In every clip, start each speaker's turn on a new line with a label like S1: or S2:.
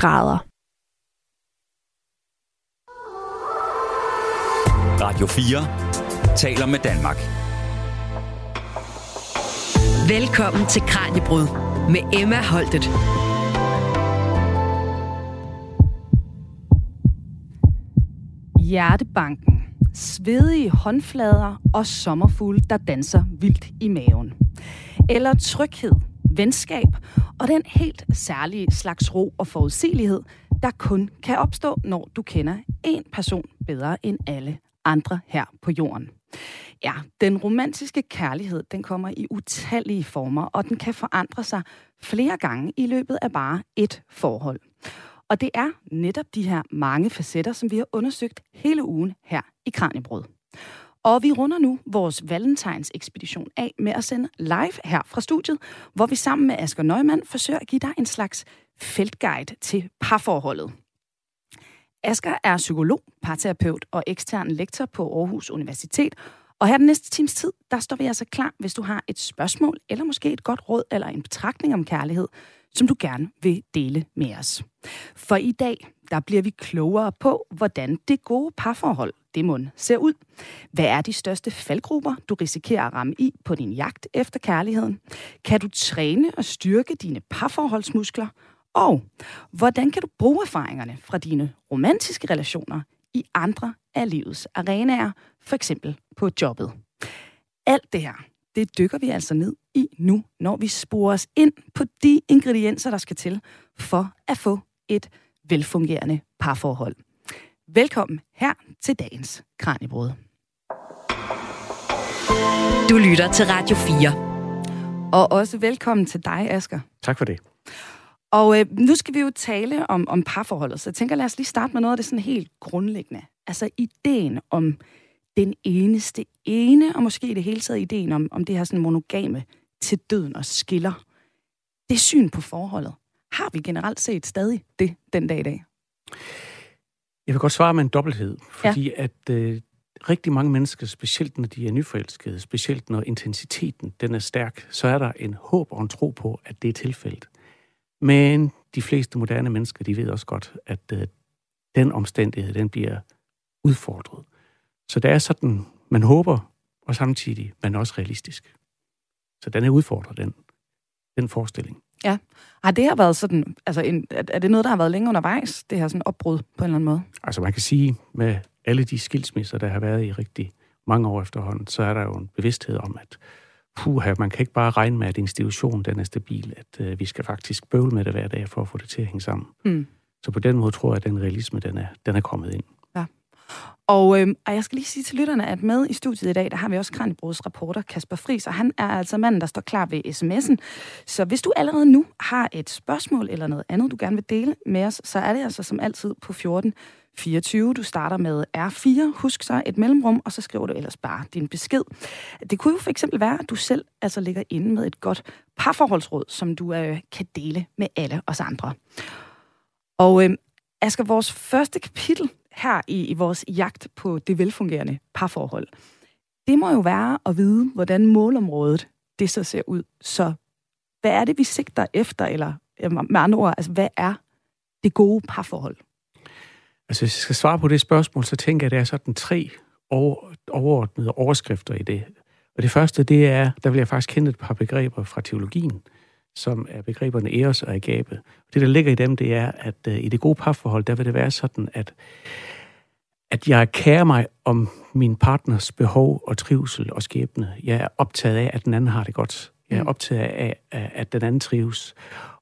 S1: grader.
S2: Radio 4 taler med Danmark.
S3: Velkommen til Kranjebrud med Emma Holtet.
S1: Hjertebanken, svedige håndflader og sommerfugle, der danser vildt i maven. Eller tryghed, venskab og den helt særlige slags ro og forudsigelighed, der kun kan opstå, når du kender en person bedre end alle andre her på jorden. Ja, den romantiske kærlighed, den kommer i utallige former, og den kan forandre sig flere gange i løbet af bare et forhold. Og det er netop de her mange facetter, som vi har undersøgt hele ugen her i Kranjebrød. Og vi runder nu vores Valentines ekspedition af med at sende live her fra studiet, hvor vi sammen med Asger Neumann forsøger at give dig en slags feltguide til parforholdet. Asger er psykolog, parterapeut og ekstern lektor på Aarhus Universitet. Og her den næste times tid, der står vi altså klar, hvis du har et spørgsmål, eller måske et godt råd eller en betragtning om kærlighed, som du gerne vil dele med os. For i dag, der bliver vi klogere på, hvordan det gode parforhold, det mund, ser ud. Hvad er de største faldgrupper, du risikerer at ramme i på din jagt efter kærligheden? Kan du træne og styrke dine parforholdsmuskler? Og hvordan kan du bruge erfaringerne fra dine romantiske relationer i andre af livets arenaer, for eksempel på jobbet? Alt det her, det dykker vi altså ned i nu, når vi sporer os ind på de ingredienser, der skal til for at få et velfungerende parforhold. Velkommen her til dagens Kranjebrud.
S3: Du lytter til Radio 4.
S1: Og også velkommen til dig, Asger.
S4: Tak for det.
S1: Og øh, nu skal vi jo tale om, om parforholdet, så jeg tænker, lad os lige starte med noget af det sådan helt grundlæggende. Altså ideen om den eneste ene, og måske i det hele taget ideen om, om det her sådan monogame til døden og skiller. Det syn på forholdet. Har vi generelt set stadig det den dag i dag?
S4: Jeg vil godt svare med en dobbelthed, fordi ja. at øh, rigtig mange mennesker, specielt når de er nyforelskede, specielt når intensiteten den er stærk, så er der en håb og en tro på, at det er tilfældet. Men de fleste moderne mennesker, de ved også godt, at øh, den omstændighed, den bliver udfordret. Så det er sådan, man håber, og samtidig man er også realistisk. Så den er udfordret, den, den forestilling.
S1: Ja. Har det her været sådan, altså en, er det noget, der har været længe undervejs, det her sådan opbrud på en eller anden måde?
S4: Altså man kan sige, med alle de skilsmisser, der har været i rigtig mange år efterhånden, så er der jo en bevidsthed om, at puha, man kan ikke bare regne med, at institutionen den er stabil, at uh, vi skal faktisk bøvle med det hver dag for at få det til at hænge sammen. Mm. Så på den måde tror jeg, at den realisme, den er, den er kommet ind.
S1: Og, øh, og jeg skal lige sige til lytterne, at med i studiet i dag, der har vi også Kranjebrods reporter Kasper Friis, og han er altså manden, der står klar ved sms'en. Så hvis du allerede nu har et spørgsmål eller noget andet, du gerne vil dele med os, så er det altså som altid på 14 24. Du starter med R4. Husk så et mellemrum, og så skriver du ellers bare din besked. Det kunne jo for eksempel være, at du selv altså ligger inde med et godt parforholdsråd, som du øh, kan dele med alle os andre. Og øh, Asger, vores første kapitel her i, i vores jagt på det velfungerende parforhold, det må jo være at vide, hvordan målområdet det så ser ud. Så hvad er det, vi sigter efter, eller med andre ord, altså hvad er det gode parforhold?
S4: Altså, hvis jeg skal svare på det spørgsmål, så tænker jeg, at der er sådan tre over, overordnede overskrifter i det. Og det første, det er, der vil jeg faktisk kende et par begreber fra teologien, som er begreberne eros og agape. Det, der ligger i dem, det er, at uh, i det gode parforhold, der vil det være sådan, at, at jeg kærer mig om min partners behov og trivsel og skæbne. Jeg er optaget af, at den anden har det godt. Jeg er mm. optaget af, at den anden trives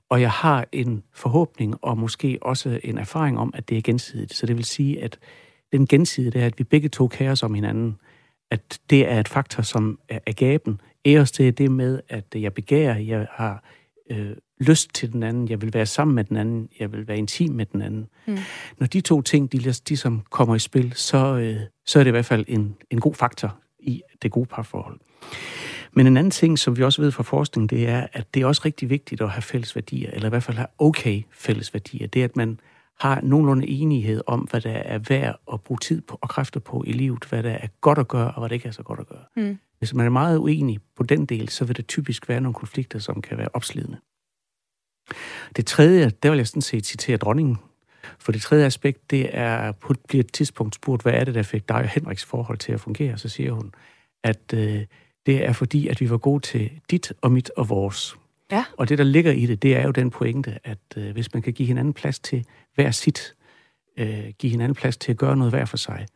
S4: og jeg har en forhåbning og måske også en erfaring om, at det er gensidigt. Så det vil sige, at den gensidige, er, at vi begge to kærer os om hinanden. At det er et faktor, som er gaben. Æres det er det med, at jeg begærer, jeg har øh, lyst til den anden, jeg vil være sammen med den anden, jeg vil være intim med den anden. Mm. Når de to ting, de, de som kommer i spil, så, øh, så er det i hvert fald en, en god faktor i det gode parforhold. Men en anden ting, som vi også ved fra forskning, det er, at det er også rigtig vigtigt at have fælles værdier, eller i hvert fald have okay fælles værdier. Det er, at man har nogenlunde enighed om, hvad der er værd at bruge tid på og kræfter på i livet, hvad der er godt at gøre, og hvad der ikke er så godt at gøre. Mm. Hvis man er meget uenig på den del, så vil det typisk være nogle konflikter, som kan være opslidende. Det tredje, der vil jeg sådan set citere dronningen. For det tredje aspekt, det er, på bliver et tidspunkt spurgt, hvad er det, der fik dig og Henriks forhold til at fungere? Så siger hun, at øh, det er fordi, at vi var gode til dit og mit og vores.
S1: Ja.
S4: Og det, der ligger i det, det er jo den pointe, at øh, hvis man kan give hinanden plads til hver sit, øh, give hinanden plads til at gøre noget hver for sig,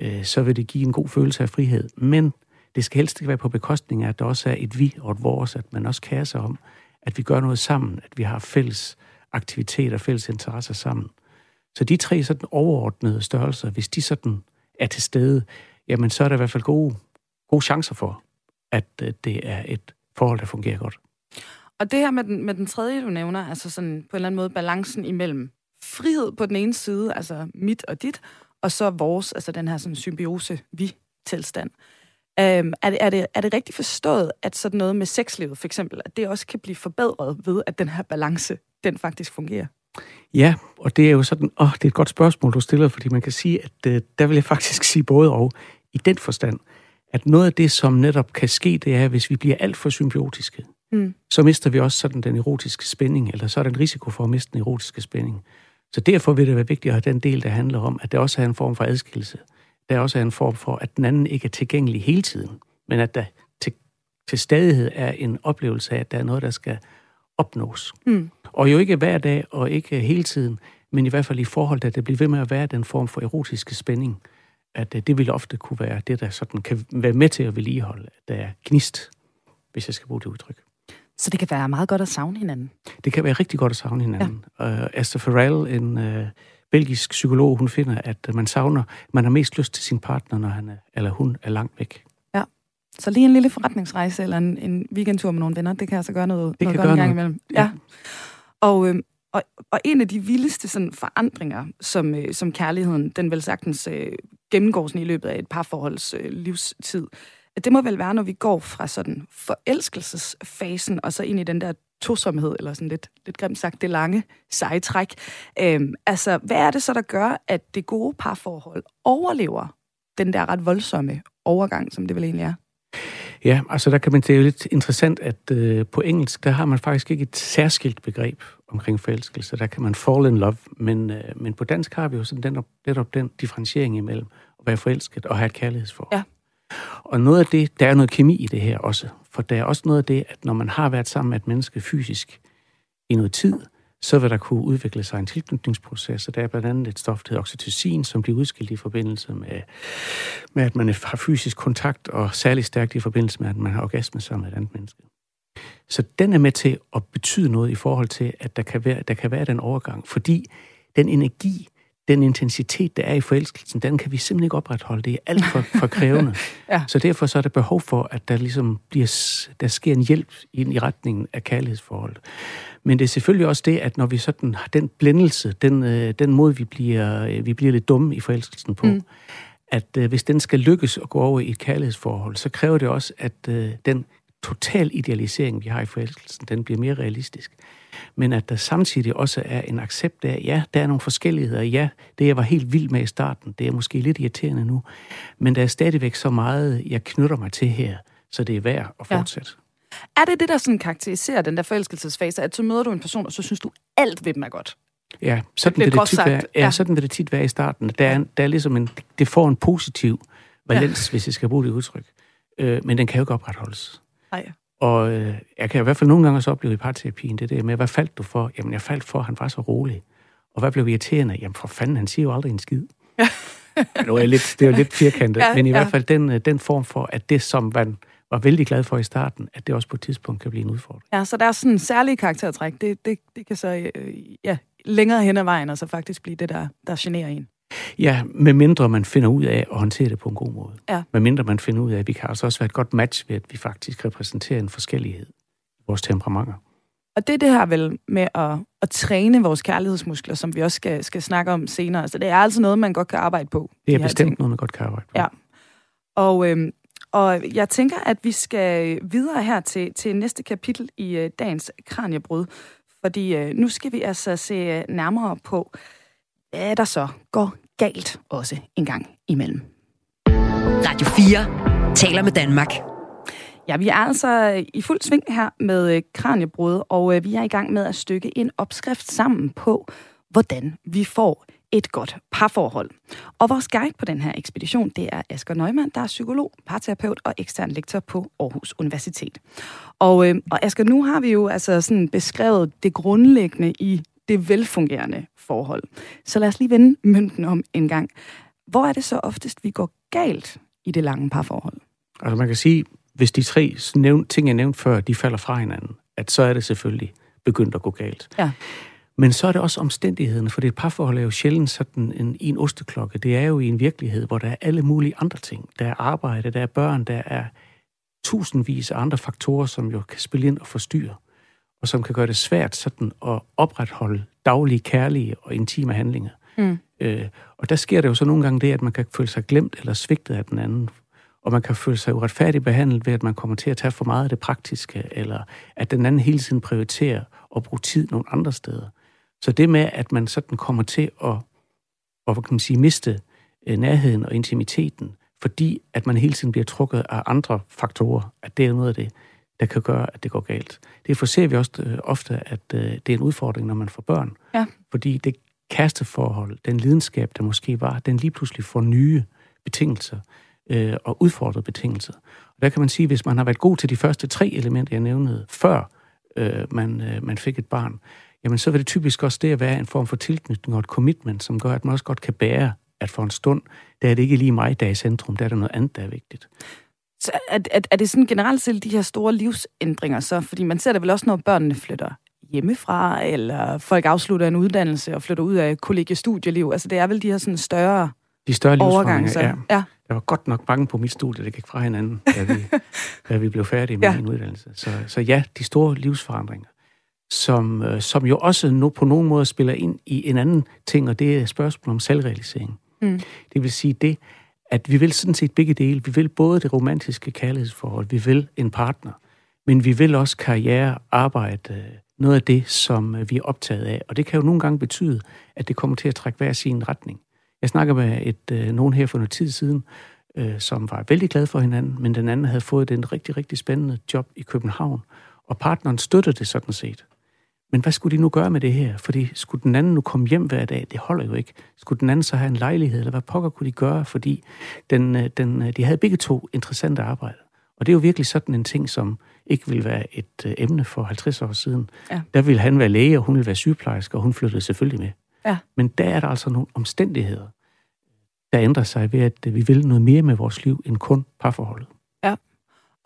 S4: øh, så vil det give en god følelse af frihed. Men det skal helst ikke være på bekostning af, at der også er et vi og et vores, at man også kærer sig om, at vi gør noget sammen, at vi har fælles aktiviteter, fælles interesser sammen. Så de tre sådan overordnede størrelser, hvis de sådan er til stede, jamen så er der i hvert fald gode, gode chancer for, at øh, det er et forhold, der fungerer godt.
S1: Og det her med den, med den tredje, du nævner, altså sådan på en eller anden måde balancen imellem frihed på den ene side, altså mit og dit, og så vores, altså den her sådan symbiose vi-tilstand. Øhm, er, det, er, det, er det rigtigt forstået, at sådan noget med sexlivet for eksempel, at det også kan blive forbedret ved, at den her balance, den faktisk fungerer?
S4: Ja, og det er jo sådan, åh, det er et godt spørgsmål, du stiller, fordi man kan sige, at øh, der vil jeg faktisk sige både og i den forstand, at noget af det, som netop kan ske, det er, hvis vi bliver alt for symbiotiske, mm. så mister vi også sådan den erotiske spænding, eller så er der en risiko for at miste den erotiske spænding. Så derfor vil det være vigtigt at have den del, der handler om, at der også er en form for adskillelse. Der også er en form for, at den anden ikke er tilgængelig hele tiden, men at der til, til stadighed er en oplevelse af, at der er noget, der skal opnås. Mm. Og jo ikke hver dag og ikke hele tiden, men i hvert fald i forhold til, at det bliver ved med at være den form for erotiske spænding, at øh, det vil ofte kunne være det, der sådan kan være med til at vedligeholde, at der er gnist, hvis jeg skal bruge det udtryk.
S1: Så det kan være meget godt at savne hinanden?
S4: Det kan være rigtig godt at savne hinanden. Ja. Uh, Esther Farrell, en uh, belgisk psykolog, hun finder, at man savner, man har mest lyst til sin partner, når han er, eller hun er langt væk.
S1: Ja. Så lige en lille forretningsrejse eller en, en weekendtur med nogle venner, det kan altså gøre noget, det noget kan godt gøre en gang noget. imellem. Ja. ja. Og, øh, og, og en af de vildeste sådan, forandringer, som, øh, som kærligheden, den vil sagtens øh, gennemgår sådan i løbet af et parforholds øh, livstid, det må vel være, når vi går fra sådan forelskelsesfasen og så ind i den der tosomhed, eller sådan lidt, lidt grimt sagt, det lange seje træk. Øhm, altså, hvad er det så, der gør, at det gode parforhold overlever den der ret voldsomme overgang, som det vel egentlig er?
S4: Ja, altså der kan man, det er jo lidt interessant, at øh, på engelsk, der har man faktisk ikke et særskilt begreb omkring forelskelse. Der kan man fall in love, men, øh, men på dansk har vi jo sådan den, netop den differentiering imellem at være forelsket og have et kærlighedsforhold. Ja. Og noget af det, der er noget kemi i det her også. For der er også noget af det, at når man har været sammen med et menneske fysisk i noget tid, så vil der kunne udvikle sig en tilknytningsproces, og der er blandt andet et stof, der hedder oxytocin, som bliver udskilt i forbindelse med, med, at man har fysisk kontakt, og særligt stærkt i forbindelse med, at man har orgasme sammen med et andet menneske. Så den er med til at betyde noget i forhold til, at der kan være, der kan være den overgang, fordi den energi, den intensitet, der er i forelskelsen, den kan vi simpelthen ikke opretholde. Det er alt for, for krævende. ja. Så derfor så er der behov for, at der ligesom bliver, der sker en hjælp ind i retningen af kærlighedsforholdet. Men det er selvfølgelig også det, at når vi sådan har den blændelse, den, øh, den måde, vi bliver, øh, vi bliver lidt dumme i forelskelsen på, mm. at øh, hvis den skal lykkes at gå over i et kærlighedsforhold, så kræver det også, at øh, den total idealisering, vi har i forelskelsen, den bliver mere realistisk men at der samtidig også er en accept af, ja, der er nogle forskelligheder, ja, det jeg var helt vild med i starten, det er måske lidt irriterende nu, men der er stadigvæk så meget, jeg knytter mig til her, så det er værd at fortsætte.
S1: Ja. Er det det, der sådan karakteriserer den der forelskelsesfase, at så møder du en person, og så synes du, alt ved dem er godt?
S4: Ja, sådan det vil det, tit være, ja, ja. sådan vil det tit være i starten. Der er, der er ligesom en, det får en positiv valens, ja. hvis jeg skal bruge det udtryk. Øh, men den kan jo ikke opretholdes. Nej. Og øh, jeg kan i hvert fald nogle gange også opleve i parterapien det der med, hvad faldt du for? Jamen, jeg faldt for, at han var så rolig. Og hvad blev irriterende? Jamen, for fanden, han siger jo aldrig en skid. Ja. nu er jeg lidt, det er jo lidt firkantet, ja, men i ja. hvert fald den, øh, den form for, at det, som man var vældig glad for i starten, at det også på et tidspunkt kan blive en udfordring.
S1: Ja, så der er sådan en særlig karaktertræk. Det, det, det kan så øh, ja, længere hen ad vejen, og så faktisk blive det, der, der generer en.
S4: Ja, med mindre man finder ud af at håndtere det på en god måde. Ja. Med mindre man finder ud af, at vi kan altså også være et godt match ved, at vi faktisk repræsenterer en forskellighed i vores temperamenter.
S1: Og det er det her vel med at, at træne vores kærlighedsmuskler, som vi også skal, skal snakke om senere. Så altså, det er altså noget, man godt kan arbejde på.
S4: Det er de bestemt ting. noget, man godt kan arbejde på.
S1: Ja. Og, øhm, og jeg tænker, at vi skal videre her til, til næste kapitel i øh, dagens Kranjebrud. Fordi øh, nu skal vi altså se nærmere på, hvad der så går galt også en gang imellem.
S3: Radio 4 taler med Danmark.
S1: Ja, vi er altså i fuld sving her med øh, Kranjebrud, og øh, vi er i gang med at stykke en opskrift sammen på, hvordan vi får et godt parforhold. Og vores guide på den her ekspedition, det er Asger Neumann, der er psykolog, parterapeut og ekstern lektor på Aarhus Universitet. Og, øh, og Asger, nu har vi jo altså sådan beskrevet det grundlæggende i det velfungerende forhold. Så lad os lige vende mønten om en gang. Hvor er det så oftest, vi går galt i det lange parforhold?
S4: Altså man kan sige, hvis de tre ting, jeg nævnte før, de falder fra hinanden, at så er det selvfølgelig begyndt at gå galt.
S1: Ja.
S4: Men så er det også omstændighederne, for det parforhold er jo sjældent sådan en, i en osteklokke. Det er jo i en virkelighed, hvor der er alle mulige andre ting. Der er arbejde, der er børn, der er tusindvis af andre faktorer, som jo kan spille ind og forstyrre, og som kan gøre det svært sådan at opretholde daglige, kærlige og intime handlinger. Mm. Øh, og der sker det jo så nogle gange det, at man kan føle sig glemt eller svigtet af den anden, og man kan føle sig uretfærdigt behandlet ved, at man kommer til at tage for meget af det praktiske, eller at den anden hele tiden prioriterer at bruge tid nogle andre steder. Så det med, at man sådan kommer til at, at hvad kan man sige, miste øh, nærheden og intimiteten, fordi at man hele tiden bliver trukket af andre faktorer, at det er noget af det, der kan gøre, at det går galt. Det forser vi også øh, ofte, at øh, det er en udfordring, når man får børn.
S1: Ja.
S4: Fordi det kasteforhold, den lidenskab, der måske var, den lige pludselig får nye betingelser øh, og udfordrede betingelser. Og der kan man sige, hvis man har været god til de første tre elementer, jeg nævnede, før øh, man, øh, man fik et barn, jamen så vil det typisk også det at være en form for tilknytning og et commitment, som gør, at man også godt kan bære, at for en stund, der er det ikke lige mig, der er i centrum, der er der noget andet, der er vigtigt.
S1: Så er, er, er det sådan generelt set de her store livsændringer så? Fordi man ser det vel også, når børnene flytter hjemmefra, eller folk afslutter en uddannelse og flytter ud af kollegie-studieliv. Altså det er vel de her sådan større
S4: de større
S1: overgange.
S4: Ja. ja. Der var godt nok mange på mit studie, der gik fra hinanden, da vi, da vi blev færdige med ja. min uddannelse. Så, så ja, de store livsforandringer, som, øh, som jo også no, på nogen måde spiller ind i en anden ting, og det er spørgsmål om selvrealisering. Mm. Det vil sige det, at vi vil sådan set begge dele. Vi vil både det romantiske kærlighedsforhold, vi vil en partner, men vi vil også karriere, arbejde, noget af det, som øh, vi er optaget af. Og det kan jo nogle gange betyde, at det kommer til at trække hver sin retning. Jeg snakker med et, øh, nogen her for noget tid siden, øh, som var vældig glad for hinanden, men den anden havde fået den rigtig, rigtig spændende job i København, og partneren støttede det sådan set. Men hvad skulle de nu gøre med det her? Fordi skulle den anden nu komme hjem hver dag? Det holder jo ikke. Skulle den anden så have en lejlighed, eller hvad pokker kunne de gøre? Fordi den, øh, den, øh, de havde begge to interessante arbejder. Og det er jo virkelig sådan en ting, som ikke ville være et øh, emne for 50 år siden. Ja. Der ville han være læge, og hun ville være sygeplejerske, og hun flyttede selvfølgelig med.
S1: Ja.
S4: Men der er der altså nogle omstændigheder, der ændrer sig ved, at vi vil noget mere med vores liv end kun parforholdet.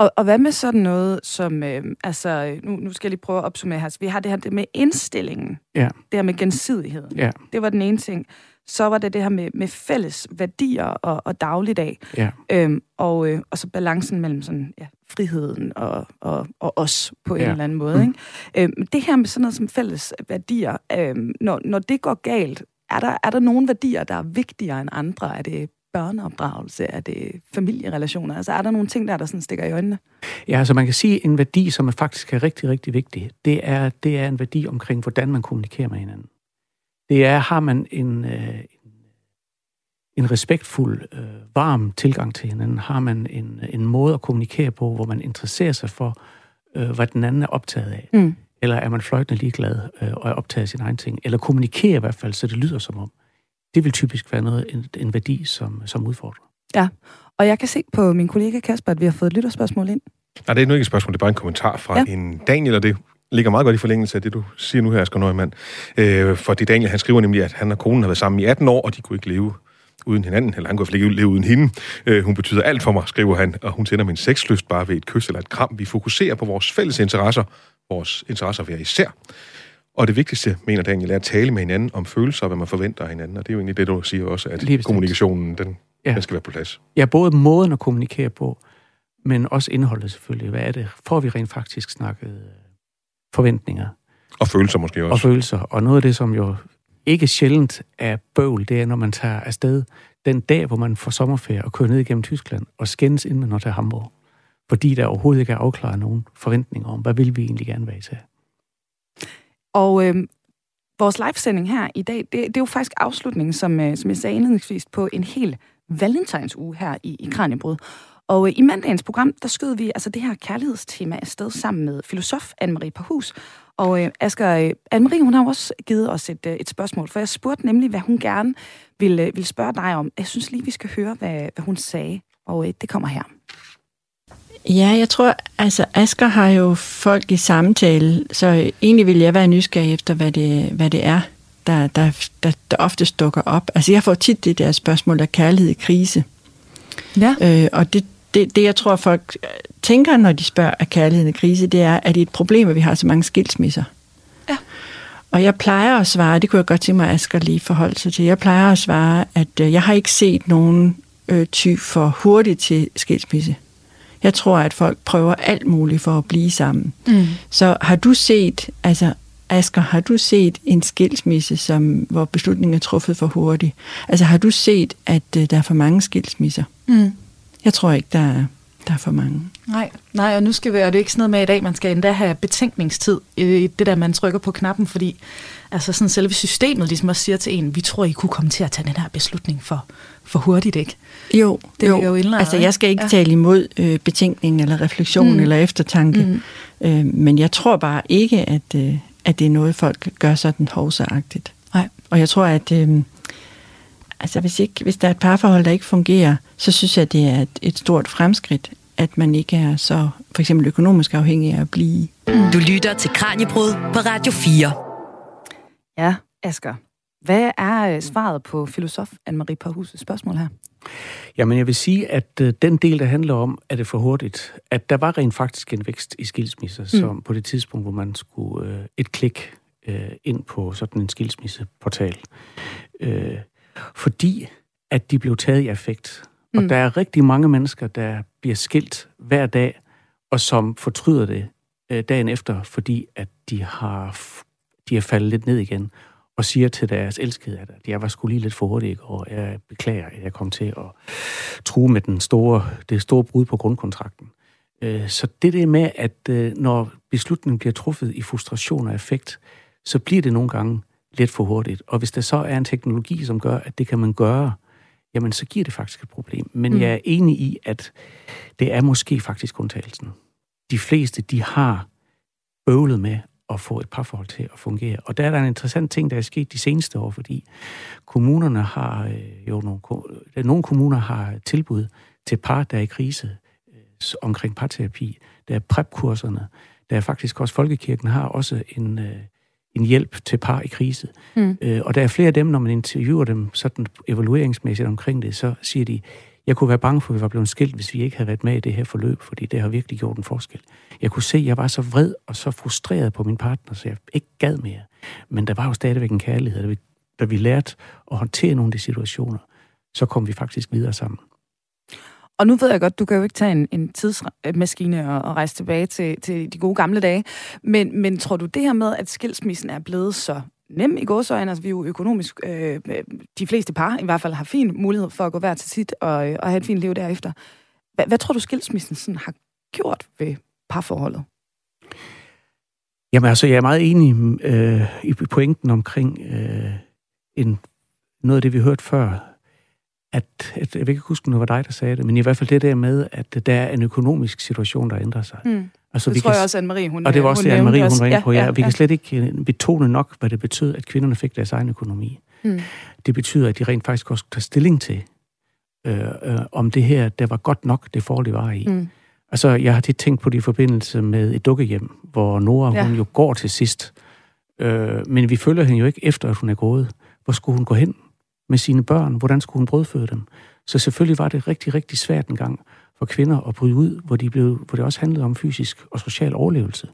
S1: Og, og hvad med sådan noget som, øh, altså, nu, nu skal jeg lige prøve at opsummere her. vi har det her det med indstillingen.
S4: Ja.
S1: Det her med gensidigheden.
S4: Ja.
S1: Det var den ene ting. Så var det det her med, med fælles værdier og, og dagligdag.
S4: Ja.
S1: Øhm, og, øh, og så balancen mellem sådan, ja, friheden og, og, og os på en ja. eller anden måde. Mm. Ikke? Øhm, det her med sådan noget som fælles værdier, øhm, når, når det går galt, er der, er der nogle værdier, der er vigtigere end andre? Er det børneopdragelse? Er det familierelationer? Altså er der nogle ting, der, der sådan stikker i øjnene?
S4: Ja, altså man kan sige, en værdi, som er faktisk er rigtig, rigtig vigtig, det er, det er en værdi omkring, hvordan man kommunikerer med hinanden. Det er, har man en, øh, en respektfuld, øh, varm tilgang til hinanden? Har man en, en måde at kommunikere på, hvor man interesserer sig for, øh, hvad den anden er optaget af? Mm. Eller er man fløjtende ligeglad øh, og er optaget af sin egen ting? Eller kommunikerer i hvert fald, så det lyder som om. Det vil typisk være noget, en, en værdi, som, som udfordrer.
S1: Ja, og jeg kan se på min kollega Kasper, at vi har fået et lytterspørgsmål ind.
S5: Nej, det er nu ikke et spørgsmål, det er bare en kommentar fra ja. en Daniel, og det ligger meget godt i forlængelse af det, du siger nu her, Asger Nøgman. Øh, for det Daniel, han skriver nemlig, at han og konen har været sammen i 18 år, og de kunne ikke leve uden hinanden, eller han kunne ikke leve uden hende. Øh, hun betyder alt for mig, skriver han, og hun sender min sexlyst bare ved et kys eller et kram. Vi fokuserer på vores fælles interesser, vores interesser hver især. Og det vigtigste, mener Daniel, er at tale med hinanden om følelser og hvad man forventer af hinanden. Og det er jo egentlig det, du siger også, at kommunikationen, den, ja. den skal være på plads.
S4: Ja, både måden at kommunikere på, men også indholdet selvfølgelig. Hvad er det? Får vi rent faktisk snakket øh, forventninger?
S5: Og følelser måske også.
S4: Og følelser. Og noget af det, som jo ikke sjældent er bøvl, det er, når man tager afsted den dag, hvor man får sommerferie og kører ned igennem Tyskland og skændes, inden man når til Hamburg. Fordi der overhovedet ikke er afklaret nogen forventninger om, hvad vil vi egentlig gerne være til.
S1: Og øh, vores livesending her i dag, det, det er jo faktisk afslutningen, som, øh, som jeg sagde indledningsvis, på en hel valentines uge her i, i Kranjebrud. Og øh, i mandagens program, der skød vi altså det her kærlighedstema afsted sammen med filosof Anne-Marie Parhus. Og øh, Asger, øh, Anne-Marie, hun har også givet os et, øh, et spørgsmål, for jeg spurgte nemlig, hvad hun gerne ville, øh, ville spørge dig om. Jeg synes lige, vi skal høre, hvad, hvad hun sagde, og øh, det kommer her.
S6: Ja, jeg tror, altså Asger har jo folk i samtale, så egentlig vil jeg være nysgerrig efter, hvad det, hvad det er, der, der, der, der ofte dukker op. Altså jeg får tit det der spørgsmål af kærlighed i krise.
S1: Ja.
S6: Øh, og det, det, det, jeg tror, folk tænker, når de spørger af kærligheden i krise, det er, at det er et problem, at vi har så mange skilsmisser.
S1: Ja.
S6: Og jeg plejer at svare, det kunne jeg godt tænke mig, at Asger lige forholde sig til, jeg plejer at svare, at øh, jeg har ikke set nogen øh, ty for hurtigt til skilsmisse. Jeg tror, at folk prøver alt muligt for at blive sammen.
S1: Mm.
S6: Så har du set, altså Asger, har du set en skilsmisse, som, hvor beslutningen er truffet for hurtigt? Altså har du set, at øh, der er for mange skilsmisser?
S1: Mm.
S6: Jeg tror ikke, der er, der er for mange.
S1: Nej, nej, og nu skal vi, og det er ikke sådan noget med i dag, man skal endda have betænkningstid i det der, man trykker på knappen, fordi altså sådan selve systemet ligesom også siger til en, vi tror, I kunne komme til at tage den her beslutning for, for hurtigt, ikke?
S6: Jo,
S1: Det
S6: jo.
S1: jo indlejret,
S6: altså jeg skal ikke
S1: Ja.
S6: tale imod øh, betænkning eller refleksion
S1: Mm.
S6: eller eftertanke,
S1: Mm.
S6: øh, men jeg tror bare ikke, at, øh, at det er noget, folk gør sådan hovsaagtigt.
S1: Nej.
S6: Og jeg tror, at øh, altså hvis, ikke, hvis der er et parforhold, der ikke fungerer, så synes jeg, det er et, et stort fremskridt, at man ikke er så for eksempel økonomisk afhængig af at blive.
S3: Du lytter til Kranjebrud på Radio 4.
S1: Ja, Asger. Hvad er øh, svaret på filosof Anne-Marie Parhus' spørgsmål her?
S4: Jamen, jeg vil sige, at øh, den del, der handler om, at det er for hurtigt, at der var rent faktisk en vækst i skilsmisser, mm. som på det tidspunkt, hvor man skulle øh, et klik øh, ind på sådan en skilsmisseportal. Øh, fordi at de blev taget i affekt. Mm. Og der er rigtig mange mennesker, der bliver skilt hver dag, og som fortryder det øh, dagen efter, fordi at de har, de har faldet lidt ned igen og siger til deres elskede, at jeg var sgu lige lidt for hurtig går. Jeg beklager, at jeg kom til at true med den store, det store brud på grundkontrakten. Øh, Så det der med, at øh, når beslutningen bliver truffet i frustration og effekt, så bliver det nogle gange lidt for hurtigt. Og hvis der så er en teknologi, som gør, at det kan man gøre, jamen så giver det faktisk et problem. Men
S1: Mm.
S4: mm. jeg er enig i, at det er måske faktisk undtagelsen. De fleste, de har bøvlet med at få et parforhold til at fungere. Og der er der en interessant ting, der er sket de seneste år, fordi kommunerne har øh, jo nogle, der- nogle kommuner har tilbud til par, der er i krise øh, omkring parterapi. Der er prep-kurserne. Der er faktisk også, Folkekirken har også en, øh, en hjælp til par i krise.
S1: Mm.
S4: Øh, og der er flere af dem, når man interviewer dem sådan evalueringsmæssigt omkring det, så siger de, jeg kunne være bange for, at vi var blevet skilt, hvis vi ikke havde været med i det her forløb, fordi det har virkelig gjort en forskel. Jeg kunne se, at jeg var så vred og så frustreret på min partner, så jeg ikke gad mere. Men der var jo stadigvæk en kærlighed, da vi, da vi lærte at håndtere nogle af de situationer, så kom vi faktisk videre sammen.
S1: Og nu ved jeg godt, du kan jo ikke tage en, en tidsmaskine og, og rejse tilbage til, til de gode gamle dage. Men, men tror du det her med, at skilsmissen er blevet så nem i gåsøjne, altså vi er jo økonomisk, øh, øh, de fleste par i hvert fald har fin mulighed for at gå hver til sit og, øh, og have et fint liv derefter. Hvad, hvad tror du skilsmissen sådan har gjort ved parforholdet?
S4: Jamen altså, jeg er meget enig øh, i pointen omkring øh, en, noget af det, vi hørte før, at, at jeg vil ikke huske, om det var dig, der sagde det, men i hvert fald det der med, at der er en økonomisk situation, der ændrer sig.
S1: Mm.
S4: Altså,
S1: Det tror jeg også, Anne-Marie, hun
S4: Og det var også det, Anne-Marie, hun var inde på. Ja, ja, vi
S1: ja.
S4: kan slet ikke øh, betone nok, hvad det betød, at kvinderne fik deres egen økonomi.
S1: Mm.
S4: Det betyder, at de rent faktisk også tager stilling til, øh, øh, om det her, der var godt nok, det forhold, de var i.
S1: Mm.
S4: Altså, jeg har tit tænkt på det i forbindelse med et dukkehjem, hvor Nora,
S1: ja.
S4: hun jo går til sidst. Øh, men vi følger hende jo ikke efter, at hun er gået. Hvor skulle hun gå hen med sine børn? Hvordan skulle hun brødføde dem? Så selvfølgelig var det rigtig, rigtig svært en gang for kvinder at bryde ud, hvor, de blev, hvor det også handlede om fysisk og social overlevelse.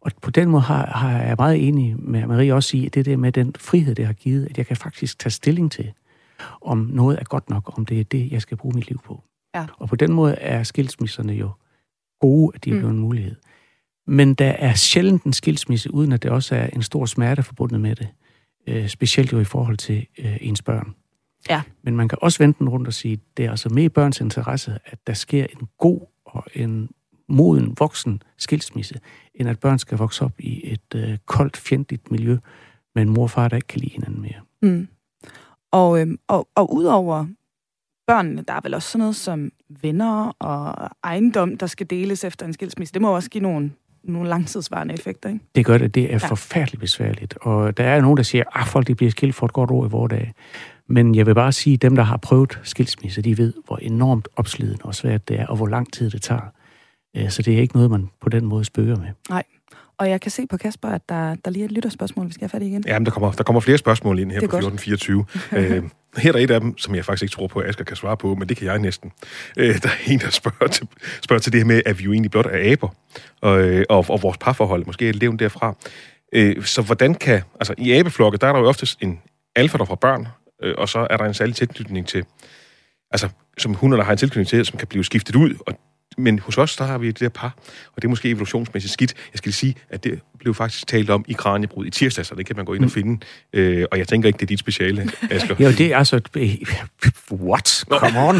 S4: Og på den måde har, har jeg meget enig med Marie også i, at det der med den frihed, det har givet, at jeg kan faktisk tage stilling til, om noget er godt nok, om det er det, jeg skal bruge mit liv på.
S1: Ja.
S4: Og på den måde er skilsmisserne jo gode, at de er
S1: Mm.
S4: blevet en mulighed. Men der er sjældent en skilsmisse, uden at det også er en stor smerte forbundet med det. Øh, specielt jo i forhold til øh, ens børn.
S1: Ja.
S4: Men man kan også vende den rundt og sige, det er altså med i børns interesse, at der sker en god og en moden voksen skilsmisse, end at børn skal vokse op i et øh, koldt, fjendtligt miljø med en mor og far, der ikke kan lide hinanden mere.
S1: Mm. Og, øhm, og, og udover børnene, der er vel også sådan noget som venner og ejendom, der skal deles efter en skilsmisse. Det må også give nogle, nogle langtidsvarende effekter, ikke?
S4: Det gør det. Det er ja. forfærdeligt besværligt. Og der er jo nogen, der siger, at folk de bliver skilt for et godt år i vores dag. Men jeg vil bare sige, at dem, der har prøvet skilsmisse, de ved, hvor enormt opslidende og svært det er, og hvor lang tid det tager. Øh, så det er ikke noget, man på den måde spøger med.
S1: Nej. Og jeg kan se på Kasper, at der, der lige er et lytterspørgsmål, vi skal have fat i igen.
S5: Jamen, der kommer, der kommer flere spørgsmål ind her på 1424. øh, her er et af dem, som jeg faktisk ikke tror på, at Asger kan svare på, men det kan jeg næsten. Øh, der er en, der spørger til, spørger til det her med, at vi jo egentlig blot er aber, og, øh, og, og vores parforhold måske er levende derfra. Øh, så hvordan kan... Altså, i abeflokke, der er der jo oftest en alfa, der får børn, øh, og så er der en særlig tilknytning til... Altså, som hunderne har en tilknytning til, som kan blive skiftet ud, og men hos os, der har vi det der par, og det er måske evolutionsmæssigt skidt. Jeg skal lige sige, at det blev faktisk talt om i Kranjebrud i tirsdag, så det kan man gå ind og mm. finde. Øh, og jeg tænker ikke, det er dit speciale, Asger.
S4: jo, det er altså... What? Come on!